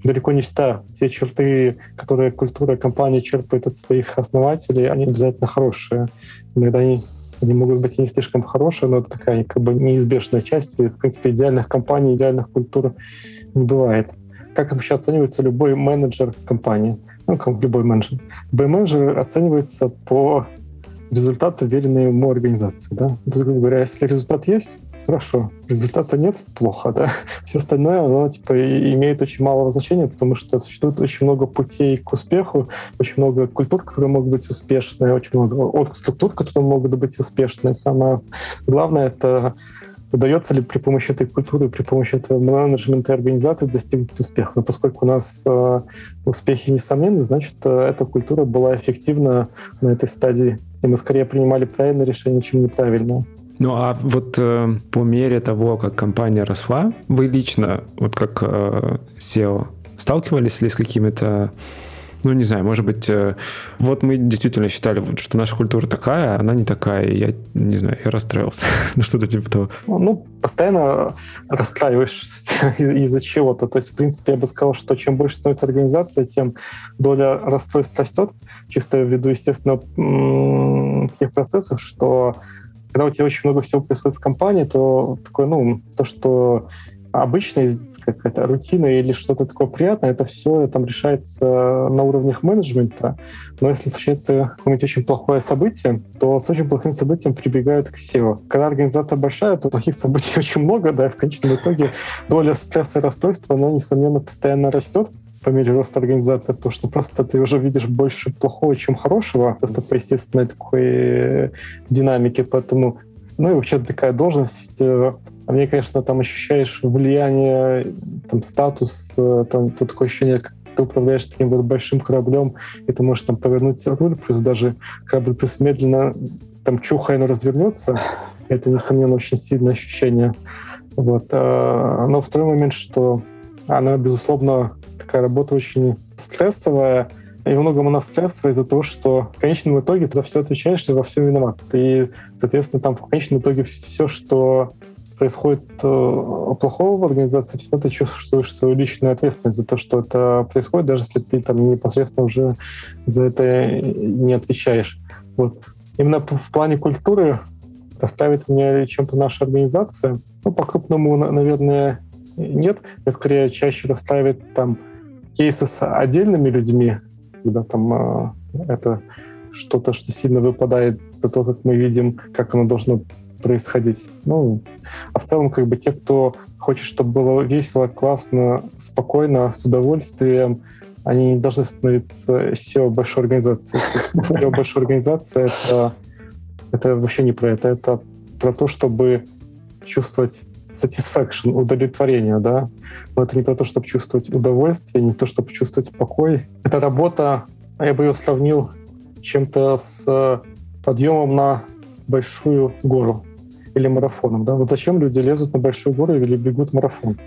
далеко не всегда те черты, которые культура компании черпает от своих основателей, они обязательно хорошие. Иногда они, они могут быть не слишком хорошие, но это такая как бы неизбежная часть. И, в принципе, идеальных компаний, идеальных культур не бывает. Как вообще оценивается любой менеджер компании? Ну, как любой менеджер. Любой менеджер оценивается по результату веренной ему организации. Да? То грубо говоря, если результат есть, хорошо. Результата нет, плохо, да. Все остальное, оно, типа, имеет очень мало значения, потому что существует очень много путей к успеху, очень много культур, которые могут быть успешные, очень много от структур, которые могут быть успешные. Самое главное — это удается ли при помощи этой культуры, при помощи этого менеджмента и организации достигнуть успеха. Но поскольку у нас э, успехи несомненны, значит, э, эта культура была эффективна на этой стадии. И мы скорее принимали правильное решение, чем неправильное. Ну а вот э, по мере того, как компания росла, вы лично, вот как э, SEO, сталкивались ли с какими-то ну, не знаю, может быть, э, вот мы действительно считали, что наша культура такая, а она не такая, и я, не знаю, я расстроился. ну, что-то типа того. Ну, постоянно расстраиваешься из-за чего-то. То есть, в принципе, я бы сказал, что чем больше становится организация, тем доля расстройств растет, чисто ввиду, естественно, таких процессов, что когда у тебя очень много всего происходит в компании, то такое, ну, то, что обычная, сказать, рутина или что-то такое приятное, это все там решается на уровнях менеджмента. Но если случается какое-нибудь очень плохое событие, то с очень плохим событием прибегают к SEO. Когда организация большая, то плохих событий очень много, да, и в конечном итоге доля стресса и расстройства, она, несомненно, постоянно растет по мере роста организации, потому что просто ты уже видишь больше плохого, чем хорошего, просто по естественной такой э, динамике. Поэтому, ну и вообще такая должность, э, а мне, конечно, там ощущаешь влияние, там, статус, э, там, тут такое ощущение, как ты управляешь таким вот большим кораблем, и ты можешь там повернуть руль, плюс даже корабль плюс медленно там чухая, но развернется. Это, несомненно, очень сильное ощущение. Вот. Но второй момент, что она, безусловно, такая работа очень стрессовая, и многом она стрессовая из-за того, что в конечном итоге ты за все отвечаешь и во всем виноват. И, соответственно, там в конечном итоге все, что происходит э, плохого в организации, все ты чувствуешь свою личную ответственность за то, что это происходит, даже если ты там непосредственно уже за это не отвечаешь. Вот. Именно в плане культуры расставит меня чем-то наша организация. Ну, по-крупному, наверное, нет. Я скорее чаще расставит там кейсы с отдельными людьми, когда там э, это что-то, что сильно выпадает за то, как мы видим, как оно должно происходить. Ну, а в целом, как бы те, кто хочет, чтобы было весело, классно, спокойно, с удовольствием, они не должны становиться SEO большой организации. SEO большой организации это, это вообще не про это. Это про то, чтобы чувствовать satisfaction, удовлетворение, да. Но это не про то, чтобы чувствовать удовольствие, не то, чтобы чувствовать покой. Это работа, я бы ее сравнил чем-то с подъемом на большую гору или марафоном. Да? Вот зачем люди лезут на большую гору или бегут марафон?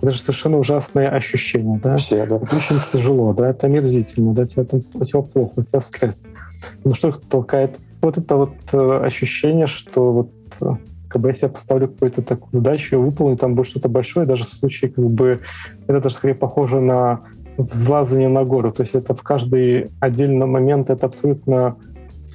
Это же совершенно ужасное ощущение. Да? Все, да. Это очень тяжело, да? это омерзительно, да? тебе, там, у тебя плохо, у тебя стресс. Но что их толкает? Вот это вот э, ощущение, что вот э, как бы если я поставлю какую-то такую задачу, выполню, там будет что-то большое, даже в случае как бы это даже скорее похоже на взлазание на гору. То есть это в каждый отдельный момент это абсолютно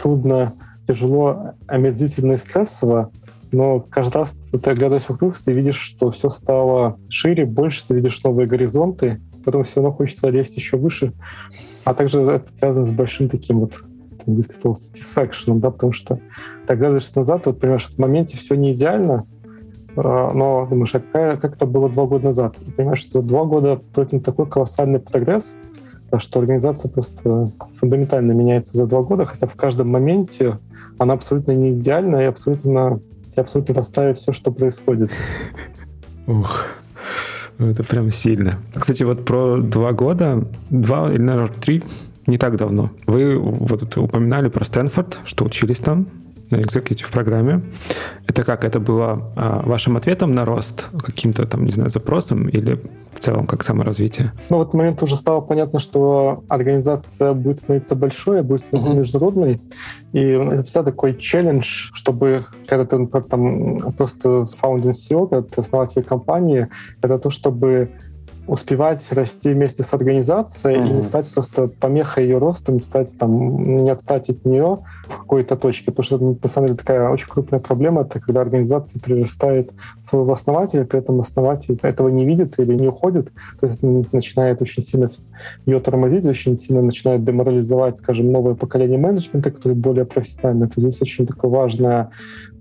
трудно, тяжело, омерзительно и стрессово, но каждый раз ты оглядываясь вокруг, ты видишь, что все стало шире, больше, ты видишь новые горизонты, потом все равно хочется лезть еще выше. А также это связано с большим таким вот английский слово satisfaction, да, потому что ты оглядываешься назад, вот понимаешь, в моменте все не идеально, а, но думаешь, а какая, как это было два года назад? И понимаешь, что за два года против такой колоссальный прогресс, что организация просто фундаментально меняется за два года, хотя в каждом моменте она абсолютно не идеальна и абсолютно, абсолютно расставит все, что происходит. Ух, ну это прям сильно. Кстати, вот про два года, два или, наверное, три, не так давно. Вы вот упоминали про Стэнфорд, что учились там на экзекутив программе. Это как? Это было а, вашим ответом на рост, каким-то там, не знаю, запросом или в целом как саморазвитие? Ну, в этот момент уже стало понятно, что организация будет становиться большой, будет становиться mm-hmm. международной. И это всегда такой челлендж, чтобы когда ты там просто founding CEO, когда ты основатель компании, это то, чтобы успевать расти вместе с организацией mm-hmm. и не стать просто помехой ее роста, не стать там, не отстать от нее в какой-то точке. Потому что на самом деле, такая очень крупная проблема, это когда организация прирастает своего основателя, при этом основатель этого не видит или не уходит, то есть это начинает очень сильно ее тормозить, очень сильно начинает деморализовать, скажем, новое поколение менеджмента, которое более профессионально. Это здесь очень такое важное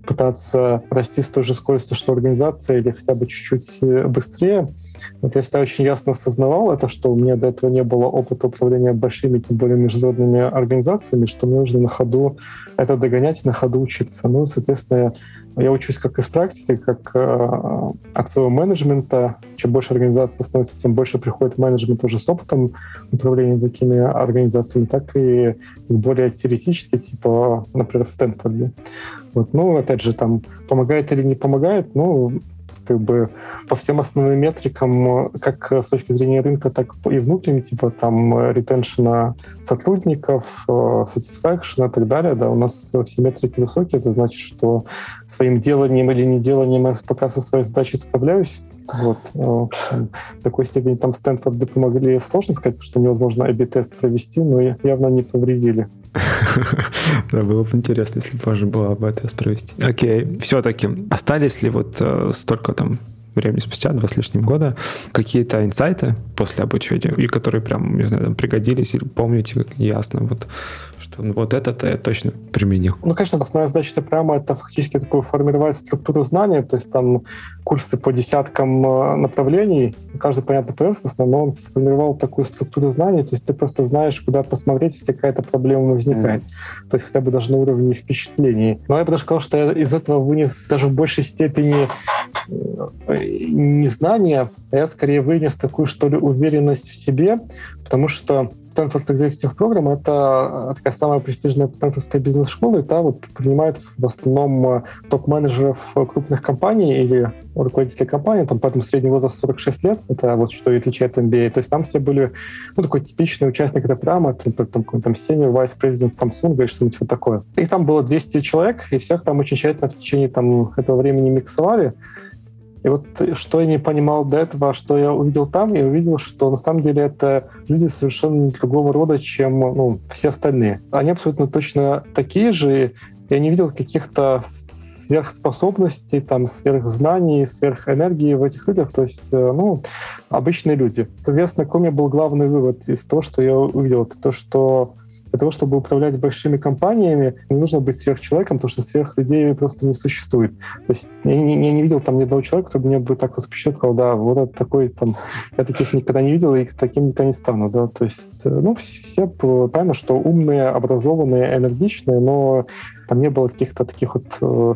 пытаться расти с той же скоростью, что организация, или хотя бы чуть-чуть э, быстрее. Вот я всегда очень ясно осознавал это, что у меня до этого не было опыта управления большими, тем более международными организациями, что мне нужно на ходу это догонять на ходу учиться. Ну, соответственно, я учусь как из практики, как э, от своего менеджмента. Чем больше организация становится, тем больше приходит менеджмент уже с опытом управления такими организациями, так и более теоретически, типа, например, в Стэнфорде. Вот. Ну, опять же, там, помогает или не помогает, ну, как бы по всем основным метрикам, как с точки зрения рынка, так и внутренним, типа там ретеншена сотрудников, э, satisfaction и так далее, да, у нас все метрики высокие, это значит, что своим деланием или неделанием я пока со своей задачей справляюсь, вот. Э, в такой степени там Стэнфорды помогли, сложно сказать, потому что невозможно A-B-тест провести, но явно не повредили. Да, было бы интересно, если бы можно было об этом провести. Окей, все-таки остались ли вот э, столько там времени спустя, два с лишним года, какие-то инсайты после обучения, и которые прям, не знаю, пригодились, или помните ясно, вот что ну, вот это я точно применил. Ну, конечно, основная задача это прямо это фактически такую формировать структуру знания, то есть там курсы по десяткам э, направлений, каждый, понятно, поверхностно, но он формировал такую структуру знаний, то есть ты просто знаешь, куда посмотреть, если какая-то проблема возникает. Mm. То есть хотя бы даже на уровне впечатлений. Но я бы даже сказал, что я из этого вынес даже в большей степени э, не знания, а я скорее вынес такую, что ли, уверенность в себе, потому что Stanford Executive Program — это э, такая самая престижная стэнфордская бизнес-школа, и та вот принимает в основном э, топ-менеджеров крупных компаний или руководителей компании, там поэтому средний возраст 46 лет, это вот что и отличает MBA. То есть там все были, ну, такой типичный участник этой программы, там, там, там senior vice president Samsung или что-нибудь вот такое. И там было 200 человек, и всех там очень тщательно в течение там, этого времени миксовали, И вот что я не понимал до этого, что я увидел там, я увидел, что на самом деле это люди совершенно другого рода, чем ну, все остальные. Они абсолютно точно такие же, я не видел каких-то сверхспособностей, там, сверхзнаний, сверхэнергии в этих людях, то есть, э, ну, обычные люди. Соответственно, какой у меня был главный вывод из того, что я увидел, это то, что для того, чтобы управлять большими компаниями, не нужно быть сверхчеловеком, потому что сверхлюдей просто не существует. То есть я не, я не видел там ни одного человека, кто бы мне бы так восхищен, сказал, да, вот такой там, я таких никогда не видел и таким никогда не стану, да. То есть, э, ну, все понятно, что умные, образованные, энергичные, но там не было каких-то таких вот э,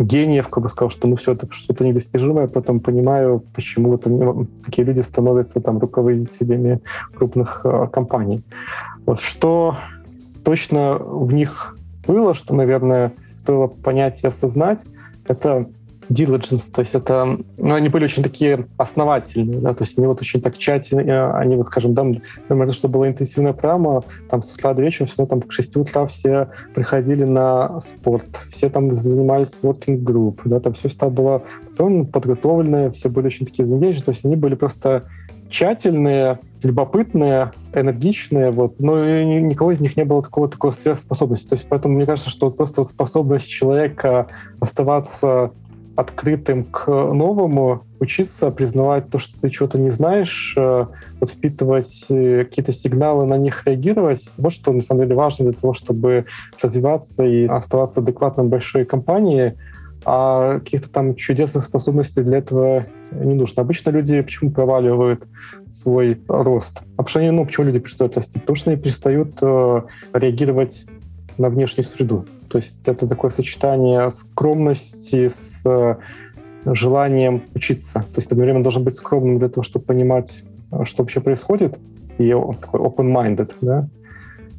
гениев, как бы сказал, что ну все это что-то недостижимое, потом понимаю, почему это, такие люди становятся там руководителями крупных э, компаний. Вот что точно в них было, что, наверное, стоило понять и осознать, это diligence, то есть это, ну, они были очень такие основательные, да, то есть они вот очень так тщательно, они вот, скажем, там, например, что была интенсивная программа, там с утра до вечера, все там к 6 утра все приходили на спорт, все там занимались working group, да, там все всегда было подготовленное, все были очень такие engaged, то есть они были просто тщательные, любопытные, энергичные, вот, но никого из них не было такого такой сверхспособности. То есть поэтому мне кажется, что просто вот способность человека оставаться открытым к новому, учиться признавать то, что ты чего-то не знаешь, э, вот впитывать э, какие-то сигналы, на них реагировать. Вот что на самом деле важно для того, чтобы развиваться и оставаться адекватным большой компании, а каких-то там чудесных способностей для этого не нужно. Обычно люди почему проваливают свой рост? А они, ну, почему люди перестают расти? Потому что они перестают э, реагировать на внешнюю среду. То есть это такое сочетание скромности с э, желанием учиться. То есть одновременно должен быть скромным для того, чтобы понимать, э, что вообще происходит, и такой open-minded, да,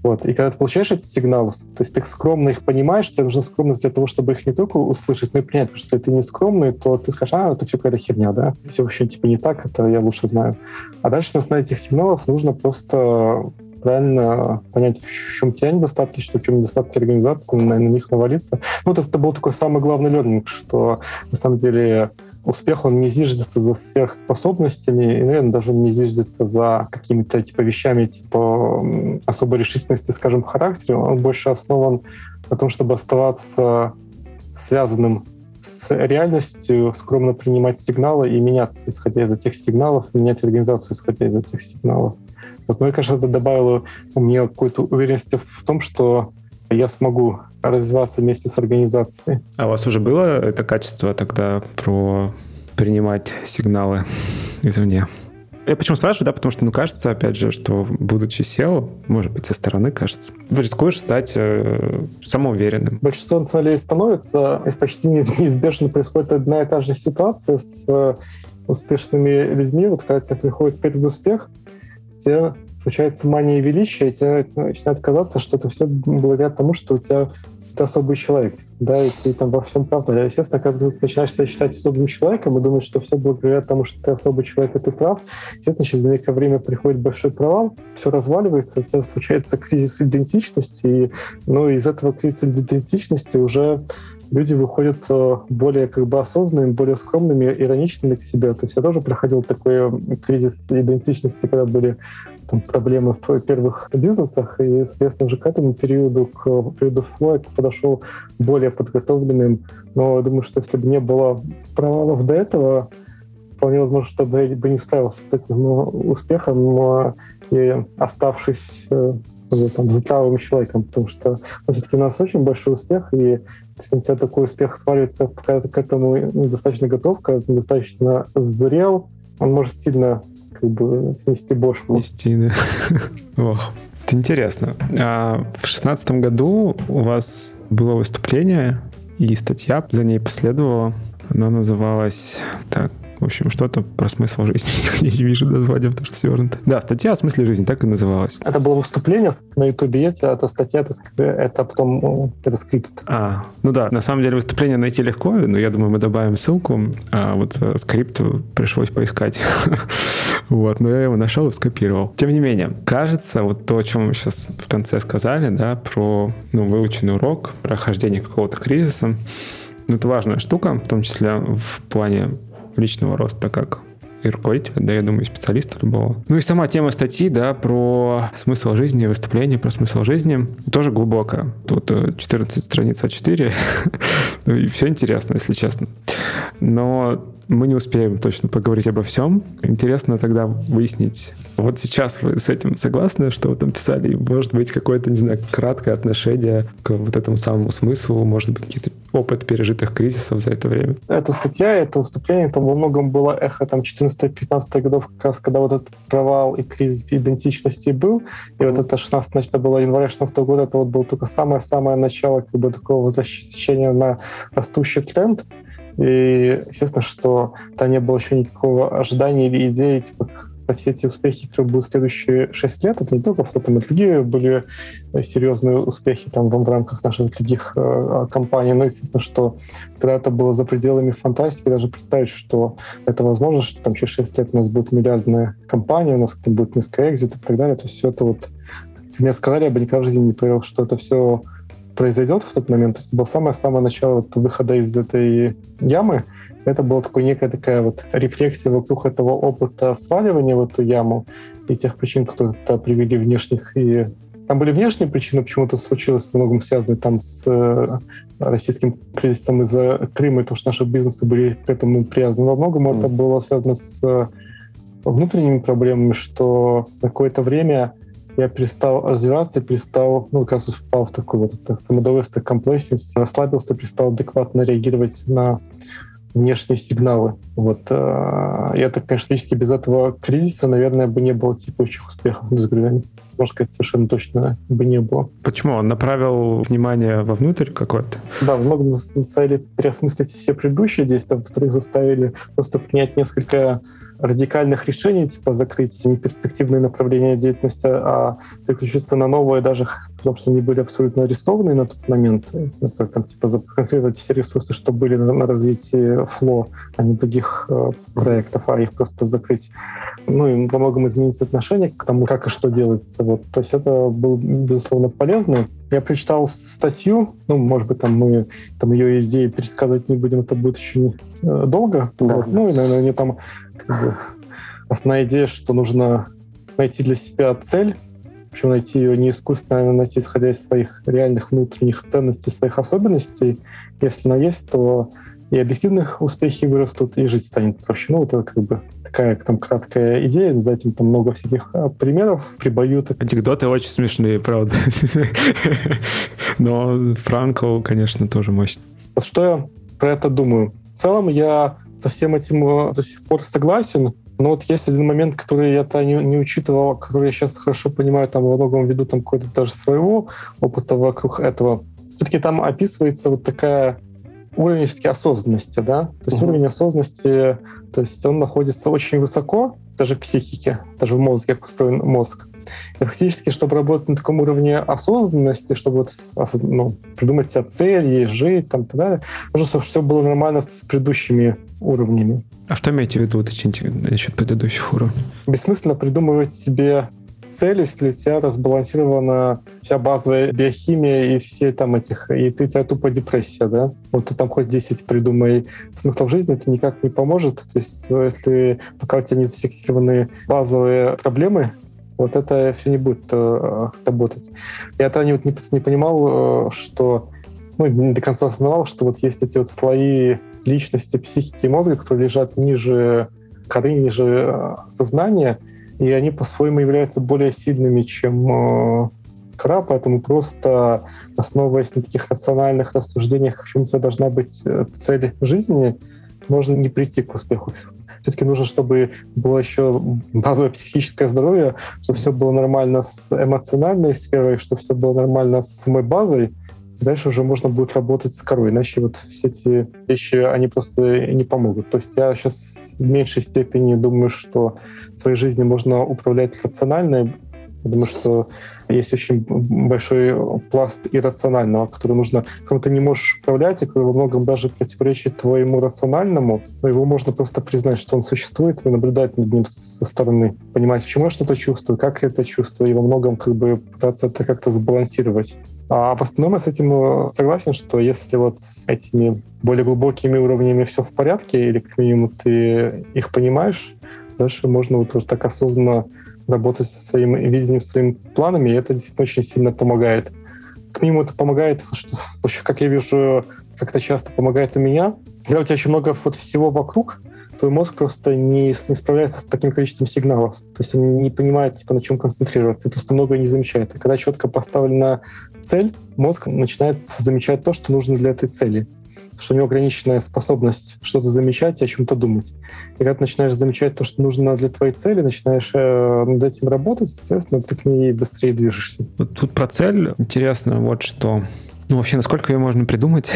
вот. И когда ты получаешь эти сигналы, то есть ты скромно их понимаешь, тебе нужна скромность для того, чтобы их не только услышать, но и принять. Потому что если ты не скромный, то ты скажешь, а, это все какая-то херня, да? Все вообще типа не так, это я лучше знаю. А дальше на основе этих сигналов нужно просто правильно понять, в чем тебя недостатки, что в чем недостатки организации, на, на них навалиться. Ну, вот это был такой самый главный лернинг, что на самом деле успех, он не зиждется за сверхспособностями, и, наверное, даже не зиждется за какими-то типа вещами, типа особой решительности, скажем, характера. Он больше основан на том, чтобы оставаться связанным с реальностью, скромно принимать сигналы и меняться, исходя из этих сигналов, менять организацию, исходя из этих сигналов. Вот, ну и, конечно, это добавило мне какой-то уверенности в том, что я смогу развиваться вместе с организацией. А у вас уже было это качество тогда про принимать сигналы извне? Я почему спрашиваю, да, потому что, ну, кажется, опять же, что будучи SEO, может быть, со стороны кажется, рискуешь стать э, самоуверенным. Большинство националей становится, и почти неизбежно происходит одна и та же ситуация с э, успешными людьми. Вот когда тебе приходит первый успех, тебе случается мания величия, и тебе начинает казаться, что это все благодаря тому, что у тебя ты особый человек, да, и ты там во всем прав. Естественно, когда ты начинаешь себя считать особым человеком и думаешь, что все благодаря тому, что ты особый человек, и ты прав, естественно, через некоторое время приходит большой провал, все разваливается, у тебя случается кризис идентичности, и, ну, из этого кризиса идентичности уже люди выходят э, более как бы осознанными, более скромными, ироничными к себе. То есть я тоже проходил такой кризис идентичности, когда были там, проблемы в первых бизнесах, и, соответственно, уже к этому периоду, к периоду флоя подошел более подготовленным. Но я думаю, что если бы не было провалов до этого, вполне возможно, что бы я бы не справился с этим успехом и оставшись э, там, здравым человеком, потому что ну, все-таки у нас очень большой успех, и если у тебя такой успех сваливается, когда ты к этому недостаточно готов, когда ты недостаточно зрел, он может сильно как бы снести бошку. Снести, да. Ох. Это интересно. А в шестнадцатом году у вас было выступление, и статья за ней последовала. Она называлась так, в общем, что-то про смысл жизни. Я не вижу названия, потому что свернуто. Да, статья о смысле жизни, так и называлась. Это было выступление на Ютубе есть, а эта статья, это, это потом ну, это скрипт. А, ну да, на самом деле выступление найти легко, но я думаю, мы добавим ссылку. А вот э, скрипт пришлось поискать. вот, но я его нашел и скопировал. Тем не менее, кажется, вот то, о чем мы сейчас в конце сказали, да, про ну, выученный урок, прохождение какого-то кризиса, ну, это важная штука, в том числе в плане личного роста как и руководителя, да, я думаю, специалиста любого. Ну и сама тема статьи, да, про смысл жизни, выступление про смысл жизни, тоже глубокая. Тут 14 э, страниц А4, ну и все интересно, если честно. Но мы не успеем точно поговорить обо всем. Интересно тогда выяснить, вот сейчас вы с этим согласны, что вы там писали, может быть, какое-то, не знаю, краткое отношение к вот этому самому смыслу, может быть, какие-то опыт пережитых кризисов за это время? Эта статья, это выступление, это во многом было эхо там 14-15 годов, как раз когда вот этот провал и кризис идентичности был, и вот это 16, значит, это было января 16 года, это вот было только самое-самое начало как бы такого возвращения на растущий тренд, и естественно, что там не было еще никакого ожидания или идеи, типа, все эти успехи, которые будут следующие шесть лет, это не только в там и другие были серьезные успехи там в, рамках наших других э, компаний, но естественно, что когда это было за пределами фантастики, даже представить, что это возможно, что там через шесть лет у нас будет миллиардная компания, у нас будет несколько экзитов и так далее, то есть все это вот мне сказали, я бы никогда в жизни не поверил, что это все произойдет в тот момент. То есть это было самое-самое начало вот выхода из этой ямы. Это была такая некая такая вот рефлексия вокруг этого опыта сваливания в эту яму и тех причин, которые это привели внешних и там были внешние причины, почему это случилось, в многом связаны там с э, российским кризисом из-за Крыма, и то, что наши бизнесы были к этому привязаны. Во многом mm. это было связано с э, внутренними проблемами, что какое-то время я перестал развиваться, перестал, ну, как раз впал в такой вот это самодовольство, комплексность, расслабился, перестал адекватно реагировать на внешние сигналы. Вот. Э, я так, конечно, лично без этого кризиса, наверное, бы не было текущих успехов в Инстаграме можно сказать, совершенно точно бы не было. Почему? Он направил внимание вовнутрь какое-то? Да, в многом заставили переосмыслить все предыдущие действия, во-вторых, заставили просто принять несколько радикальных решений, типа закрыть неперспективные направления деятельности, а переключиться на новые, даже потому что они были абсолютно рискованные на тот момент. Например, там, типа, законцентрировать все ресурсы, что были на, на развитии фло, а не других э, проектов, а их просто закрыть. Ну и во многом изменить отношение к тому, как и что делается. Вот. То есть это было, безусловно, полезно. Я прочитал статью, ну, может быть, там мы там ее идеи пересказывать не будем, это будет очень э, долго. Да. Вот. Ну и, наверное, у нее там как бы, основная идея, что нужно найти для себя цель, причем найти ее не искусственно, а найти, исходя из своих реальных внутренних ценностей, своих особенностей. Если она есть, то и объективных успехи вырастут, и жить станет проще. Ну, это как бы такая там краткая идея, за этим там много всяких а, примеров, прибаюток. Анекдоты очень смешные, правда. Но Франкл, конечно, тоже мощный. Вот что я про это думаю? В целом я со всем этим э, до сих пор согласен, но вот есть один момент, который я-то не, не учитывал, который я сейчас хорошо понимаю, там во многом ввиду там какой-то даже своего опыта вокруг этого. Все-таки там описывается вот такая уровень все-таки осознанности, да? То есть mm-hmm. уровень осознанности, то есть он находится очень высоко, даже в психике, даже в мозге, как устроен мозг. И фактически, чтобы работать на таком уровне осознанности, чтобы вот, ну, придумать себе цели, жить, там, так далее, нужно, чтобы все было нормально с предыдущими уровнями. А что имеете в виду, уточните, насчет предыдущих уровней? Бессмысленно придумывать себе цель, если у тебя разбалансирована вся базовая биохимия и все там этих, и ты у тебя тупо депрессия, да? Вот ты там хоть 10 придумай смыслов жизни, это никак не поможет. То есть если пока у тебя не зафиксированы базовые проблемы, вот это все не будет э, работать. Я это не, не, не понимал, э, что ну, не до конца осознавал, что вот есть эти вот слои личности, психики и мозга, которые лежат ниже коры, ниже э, сознания, и они по-своему являются более сильными, чем э, кра, поэтому просто основываясь на таких рациональных рассуждениях, в чем у тебя должна быть э, цель жизни, можно не прийти к успеху. Все-таки нужно, чтобы было еще базовое психическое здоровье, чтобы все было нормально с эмоциональной сферой, чтобы все было нормально с самой базой. Дальше уже можно будет работать с корой, иначе вот все эти вещи, они просто не помогут. То есть я сейчас в меньшей степени думаю, что своей жизнью можно управлять рационально. Думаю, что есть очень большой пласт иррационального, который нужно, которым ты не можешь управлять, и который во многом даже противоречит твоему рациональному, но его можно просто признать, что он существует, и наблюдать над ним со стороны, понимать, почему я что-то чувствую, как я это чувствую, и во многом как бы пытаться это как-то сбалансировать. А в основном я с этим согласен, что если вот с этими более глубокими уровнями все в порядке, или как минимум ты их понимаешь, дальше можно вот уже так осознанно работать со своим видением, своими планами, и это действительно очень сильно помогает. К минимуму это помогает, что, как я вижу, как-то часто помогает у меня. Когда у тебя очень много вот всего вокруг, твой мозг просто не, не справляется с таким количеством сигналов. То есть он не понимает, типа, на чем концентрироваться, и просто многое не замечает. А когда четко поставлена цель, мозг начинает замечать то, что нужно для этой цели что у него ограниченная способность что-то замечать и о чем-то думать. И когда ты начинаешь замечать то, что нужно для твоей цели, начинаешь э, над этим работать, соответственно, ты к ней быстрее движешься. Вот тут про цель интересно вот что. Ну, вообще, насколько ее можно придумать?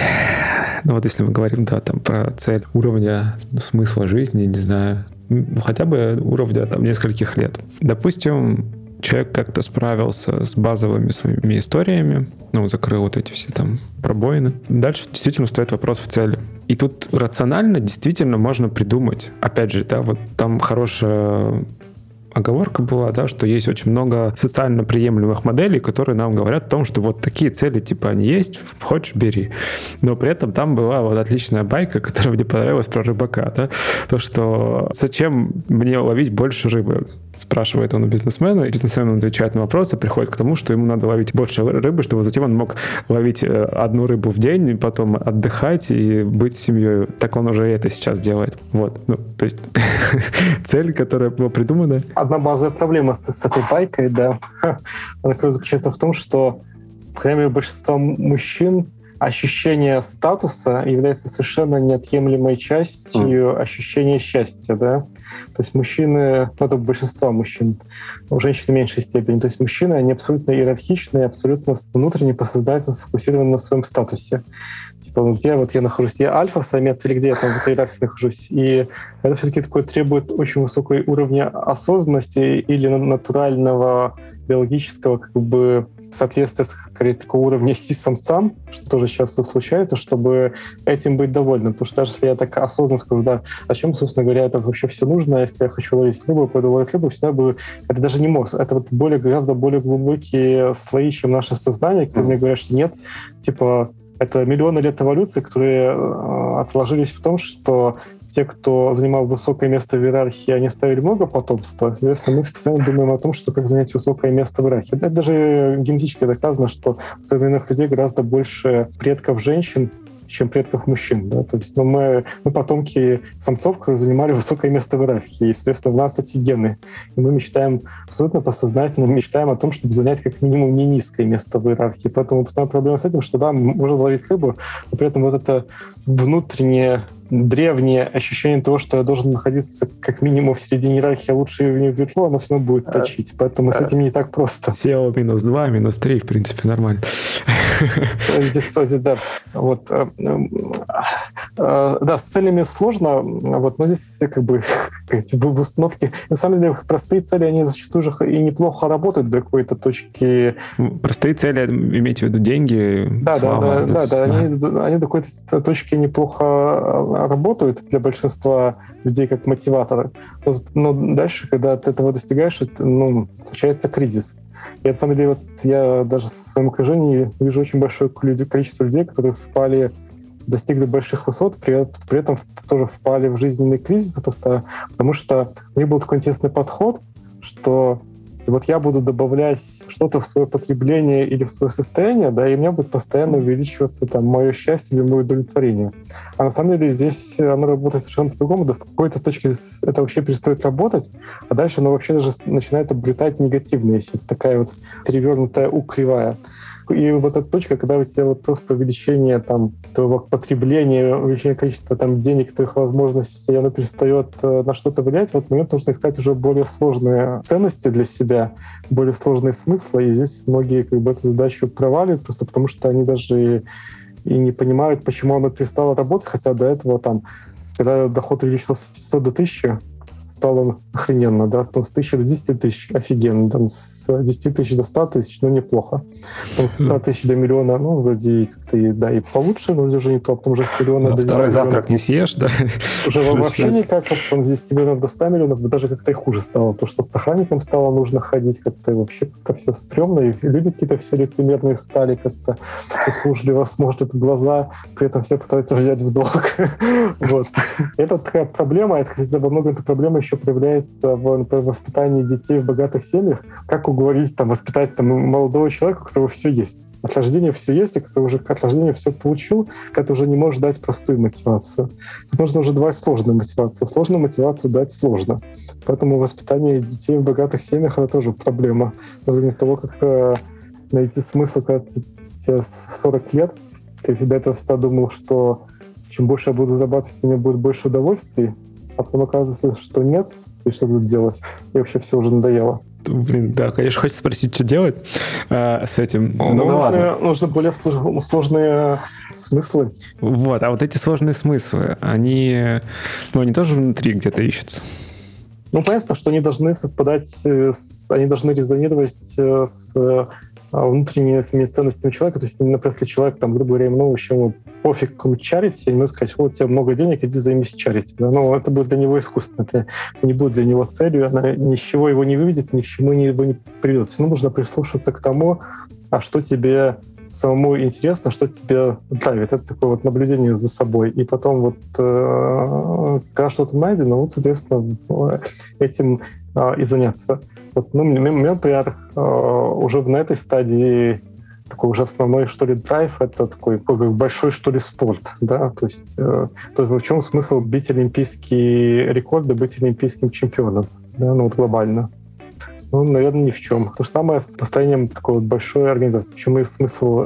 Ну, вот если мы говорим, да, там, про цель уровня ну, смысла жизни, не знаю, ну, хотя бы уровня там нескольких лет. Допустим, человек как-то справился с базовыми своими историями, ну, закрыл вот эти все там пробоины. Дальше действительно стоит вопрос в цели. И тут рационально действительно можно придумать. Опять же, да, вот там хорошая оговорка была, да, что есть очень много социально приемлемых моделей, которые нам говорят о том, что вот такие цели, типа, они есть, хочешь, бери. Но при этом там была вот отличная байка, которая мне понравилась про рыбака, да, то, что зачем мне ловить больше рыбы? Спрашивает он у бизнесмена, и бизнесмен отвечает на вопросы, приходит к тому, что ему надо ловить больше рыбы, чтобы затем он мог ловить э, одну рыбу в день, потом отдыхать и быть семьей. Так он уже это сейчас делает. Вот. Ну, то есть цель, которая была придумана. Одна базовая проблема с, с этой байкой, да, она заключается в том, что, по крайней мере, большинство мужчин ощущение статуса является совершенно неотъемлемой частью mm. ощущения счастья, да. То есть мужчины, ну, это большинство мужчин, у женщин в меньшей степени. То есть мужчины, они абсолютно иерархичные, абсолютно внутренне, посознательно сфокусированы на своем статусе. Типа, ну, где вот я нахожусь? Я альфа-самец или где я там в иерархии нахожусь? И это все-таки такое требует очень высокой уровня осознанности или натурального биологического как бы соответствие такого уровня си-самцам, что тоже часто случается, чтобы этим быть довольным. Потому что даже если я так осознанно скажу, да, о чем, собственно говоря, это вообще все нужно, если я хочу ловить рыбу, пойду ловить рыбу, всегда бы... Это даже не мозг, это вот более, гораздо более глубокие слои, чем наше сознание, которые мне говорят, что нет, типа, это миллионы лет эволюции, которые э, отложились в том, что те, кто занимал высокое место в иерархии, они ставили много потомства. Соответственно, мы постоянно думаем о том, что как занять высокое место в иерархии. Это даже генетически доказано, что у современных людей гораздо больше предков женщин, чем предков мужчин. Да? То есть, ну, мы, мы потомки самцов, которые занимали высокое место в иерархии. И, соответственно, в нас эти гены. И мы мечтаем, абсолютно подсознательно мечтаем о том, чтобы занять как минимум не низкое место в иерархии. Поэтому постоянно проблема с этим, что да, можно ловить рыбу, но при этом вот это внутреннее древнее ощущение того, что я должен находиться как минимум в середине иерархии, а лучше в вверху, оно все равно будет точить. Поэтому с этим не так просто. SEO минус 2, минус 3, в принципе, нормально. Здесь, да. Вот, э, э, да, с целями сложно, вот, но здесь как бы в установке... На самом деле, простые цели, они зачастую же и неплохо работают до какой-то точки. Простые цели, имейте в виду деньги, Да, слава, да, да, да, да, они, они до какой-то точки неплохо работают для большинства людей как мотиваторы. Но дальше, когда ты этого достигаешь, это, ну, случается кризис. И на самом деле вот я даже в своем окружении вижу очень большое количество людей, которые впали достигли больших высот, при, при этом тоже впали в жизненный кризис, просто потому что у них был такой интересный подход, что и вот я буду добавлять что-то в свое потребление или в свое состояние, да, и у меня будет постоянно увеличиваться там мое счастье или мое удовлетворение. А на самом деле здесь оно работает совершенно по-другому, да в какой-то точке это вообще перестает работать, а дальше оно вообще даже начинает обретать негативный эффект, такая вот перевернутая У. И вот эта точка, когда у тебя вот просто увеличение там твоего потребления, увеличение количества там денег, твоих возможностей, оно перестает э, на что-то влиять, в этот момент нужно искать уже более сложные ценности для себя, более сложные смыслы. И здесь многие как бы эту задачу проваливают просто потому, что они даже и не понимают, почему оно перестало работать, хотя до этого там, когда доход увеличился с 500 до 1000, стало охрененно, да, потом с 1000 до 10 тысяч офигенно, там с 10 тысяч до 100 тысяч, ну, неплохо. Потом с 100 тысяч до миллиона, ну, вроде как-то, и, да, и получше, но уже не то, потом уже с миллиона до 10 Второй завтрак не съешь, да? Уже вообще никак, а потом с 10 миллионов до 100 миллионов даже как-то и хуже стало, потому что с охранником стало нужно ходить как-то, и вообще как-то все стрёмно, и люди какие-то все лицемерные стали, как-то услужливо смотрят в глаза, при этом все пытаются взять в долг. вот. Это такая проблема, это, кстати, во многом эта проблема еще проявляется в например, воспитании детей в богатых семьях. Как уговорить, там, воспитать там, молодого человека, у которого все есть? От все есть, и который уже от все получил, когда уже не можешь дать простую мотивацию. Тут нужно уже давать сложную мотивацию. Сложную мотивацию дать сложно. Поэтому воспитание детей в богатых семьях — это тоже проблема. Время того, как э, найти смысл, когда тебе 40 лет, ты до этого всегда думал, что чем больше я буду зарабатывать, тем мне будет больше удовольствий, а потом оказывается, что нет, и что тут делать? И вообще все уже надоело. Блин, да, конечно, хочется спросить, что делать э, с этим. Ну, ну, нужно, нужно более сложные смыслы. Вот, а вот эти сложные смыслы, они, ну, они тоже внутри где-то ищутся. Ну, понятно, что они должны совпадать, с, они должны резонировать э, с а, внутренними ценностями человека. То есть, например, если человек, там, грубо говоря, ну, вообще ему пофиг чарить, могу сказать, вот у тебя много денег, иди займись чарить. Да? Но это будет для него искусственно, это, не будет для него целью, она ни с чего его не выведет, ни к чему его не приведет. Все нужно прислушаться к тому, а что тебе самому интересно, что тебе драйвит. Это такое вот наблюдение за собой. И потом вот, э, когда что-то найдено, вот, соответственно, этим э, и заняться. Ну, мне, например, э, уже на этой стадии такой уже основной, что ли, драйв, это такой, большой, что ли, спорт, да, то есть, э, то есть в чем смысл бить олимпийские рекорды, быть олимпийским чемпионом, да, ну вот глобально. Ну, наверное, ни в чем. То же самое с построением такой вот большой организации. В чем и смысл?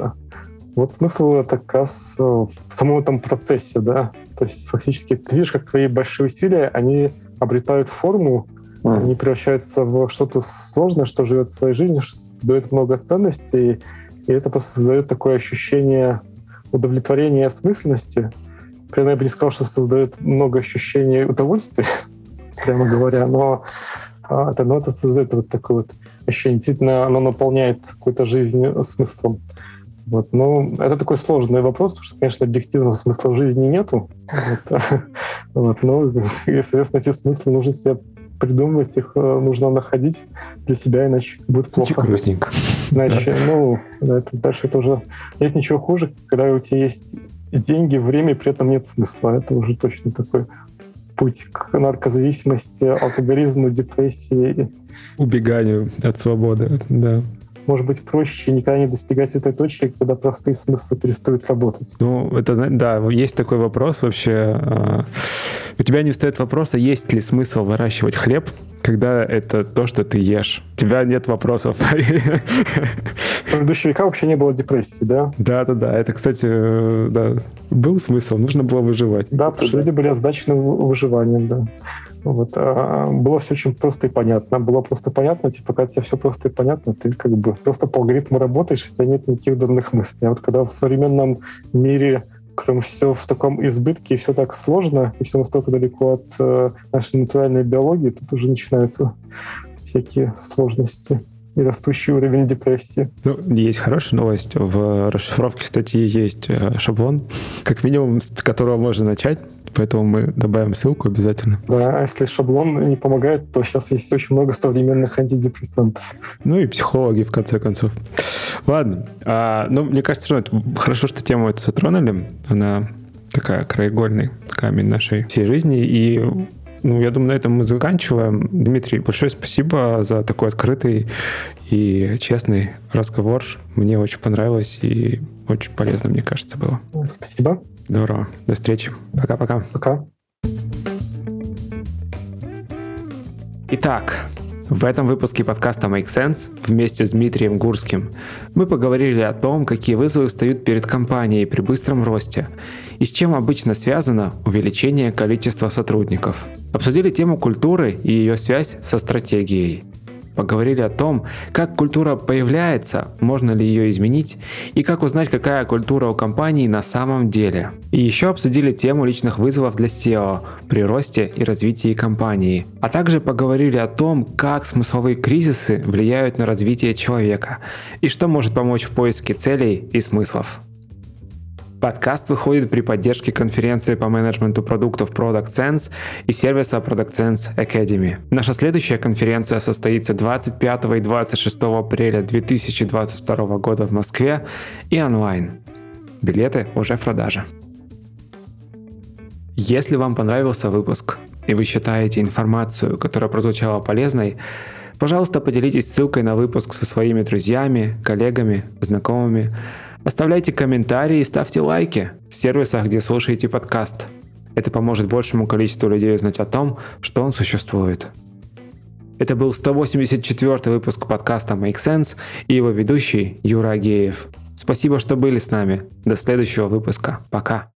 Вот смысл это как раз в самом этом процессе, да, то есть фактически ты видишь, как твои большие усилия, они обретают форму, Mm. Они превращаются в что-то сложное, что живет своей жизнью, что дает много ценностей, и это просто создает такое ощущение удовлетворения и осмысленности. Прямо я бы не сказал, что создает много ощущений удовольствия, прямо говоря, но а, это, но это создает вот такое вот ощущение. Действительно, оно наполняет какую-то жизнь смыслом. Вот. Ну, это такой сложный вопрос, потому что, конечно, объективного смысла в жизни нету. Вот. Вот. Но, и, соответственно, эти смыслы нужно себе придумывать их э, нужно находить для себя, иначе будет плохо. Грустненько. Иначе, да. ну, это, дальше тоже нет ничего хуже, когда у тебя есть деньги, время, и при этом нет смысла. Это уже точно такой путь к наркозависимости, алкоголизму, депрессии. Убеганию от свободы, да может быть проще никогда не достигать этой точки, когда простые смыслы перестают работать. Ну, это, да, есть такой вопрос вообще. А, у тебя не встает вопрос, а есть ли смысл выращивать хлеб, когда это то, что ты ешь? У тебя нет вопросов. В предыдущие века вообще не было депрессии, да? Да, да, да. Это, кстати, да, был смысл, нужно было выживать. Да, потому что люди были озадачены выживанием, да. Вот. А было все очень просто и понятно. Было просто понятно, типа, когда тебе все просто и понятно, ты как бы просто по алгоритму работаешь, у тебя нет никаких данных мыслей. А вот когда в современном мире прям все в таком избытке, и все так сложно, и все настолько далеко от э, нашей натуральной биологии, тут уже начинаются всякие сложности и растущий уровень депрессии. Ну, есть хорошая новость. В расшифровке статьи есть э, шаблон, как минимум, с которого можно начать. Поэтому мы добавим ссылку обязательно. Да, а если шаблон не помогает, то сейчас есть очень много современных антидепрессантов. Ну и психологи, в конце концов. Ладно. А, ну, мне кажется, это хорошо, что тему эту затронули. Она такая краеугольный камень нашей всей жизни. И ну, я думаю, на этом мы заканчиваем. Дмитрий, большое спасибо за такой открытый и честный разговор. Мне очень понравилось и очень полезно, мне кажется, было. Спасибо. Здорово. До встречи. Пока-пока. Пока. Итак, в этом выпуске подкаста Make Sense вместе с Дмитрием Гурским мы поговорили о том, какие вызовы встают перед компанией при быстром росте и с чем обычно связано увеличение количества сотрудников. Обсудили тему культуры и ее связь со стратегией. Поговорили о том, как культура появляется, можно ли ее изменить, и как узнать, какая культура у компании на самом деле. И еще обсудили тему личных вызовов для SEO при росте и развитии компании. А также поговорили о том, как смысловые кризисы влияют на развитие человека и что может помочь в поиске целей и смыслов. Подкаст выходит при поддержке конференции по менеджменту продуктов Product Sense и сервиса Product Sense Academy. Наша следующая конференция состоится 25 и 26 апреля 2022 года в Москве и онлайн. Билеты уже в продаже. Если вам понравился выпуск и вы считаете информацию, которая прозвучала полезной, пожалуйста, поделитесь ссылкой на выпуск со своими друзьями, коллегами, знакомыми, Оставляйте комментарии и ставьте лайки в сервисах, где слушаете подкаст. Это поможет большему количеству людей узнать о том, что он существует. Это был 184 выпуск подкаста Make Sense и его ведущий Юра Агеев. Спасибо, что были с нами. До следующего выпуска. Пока.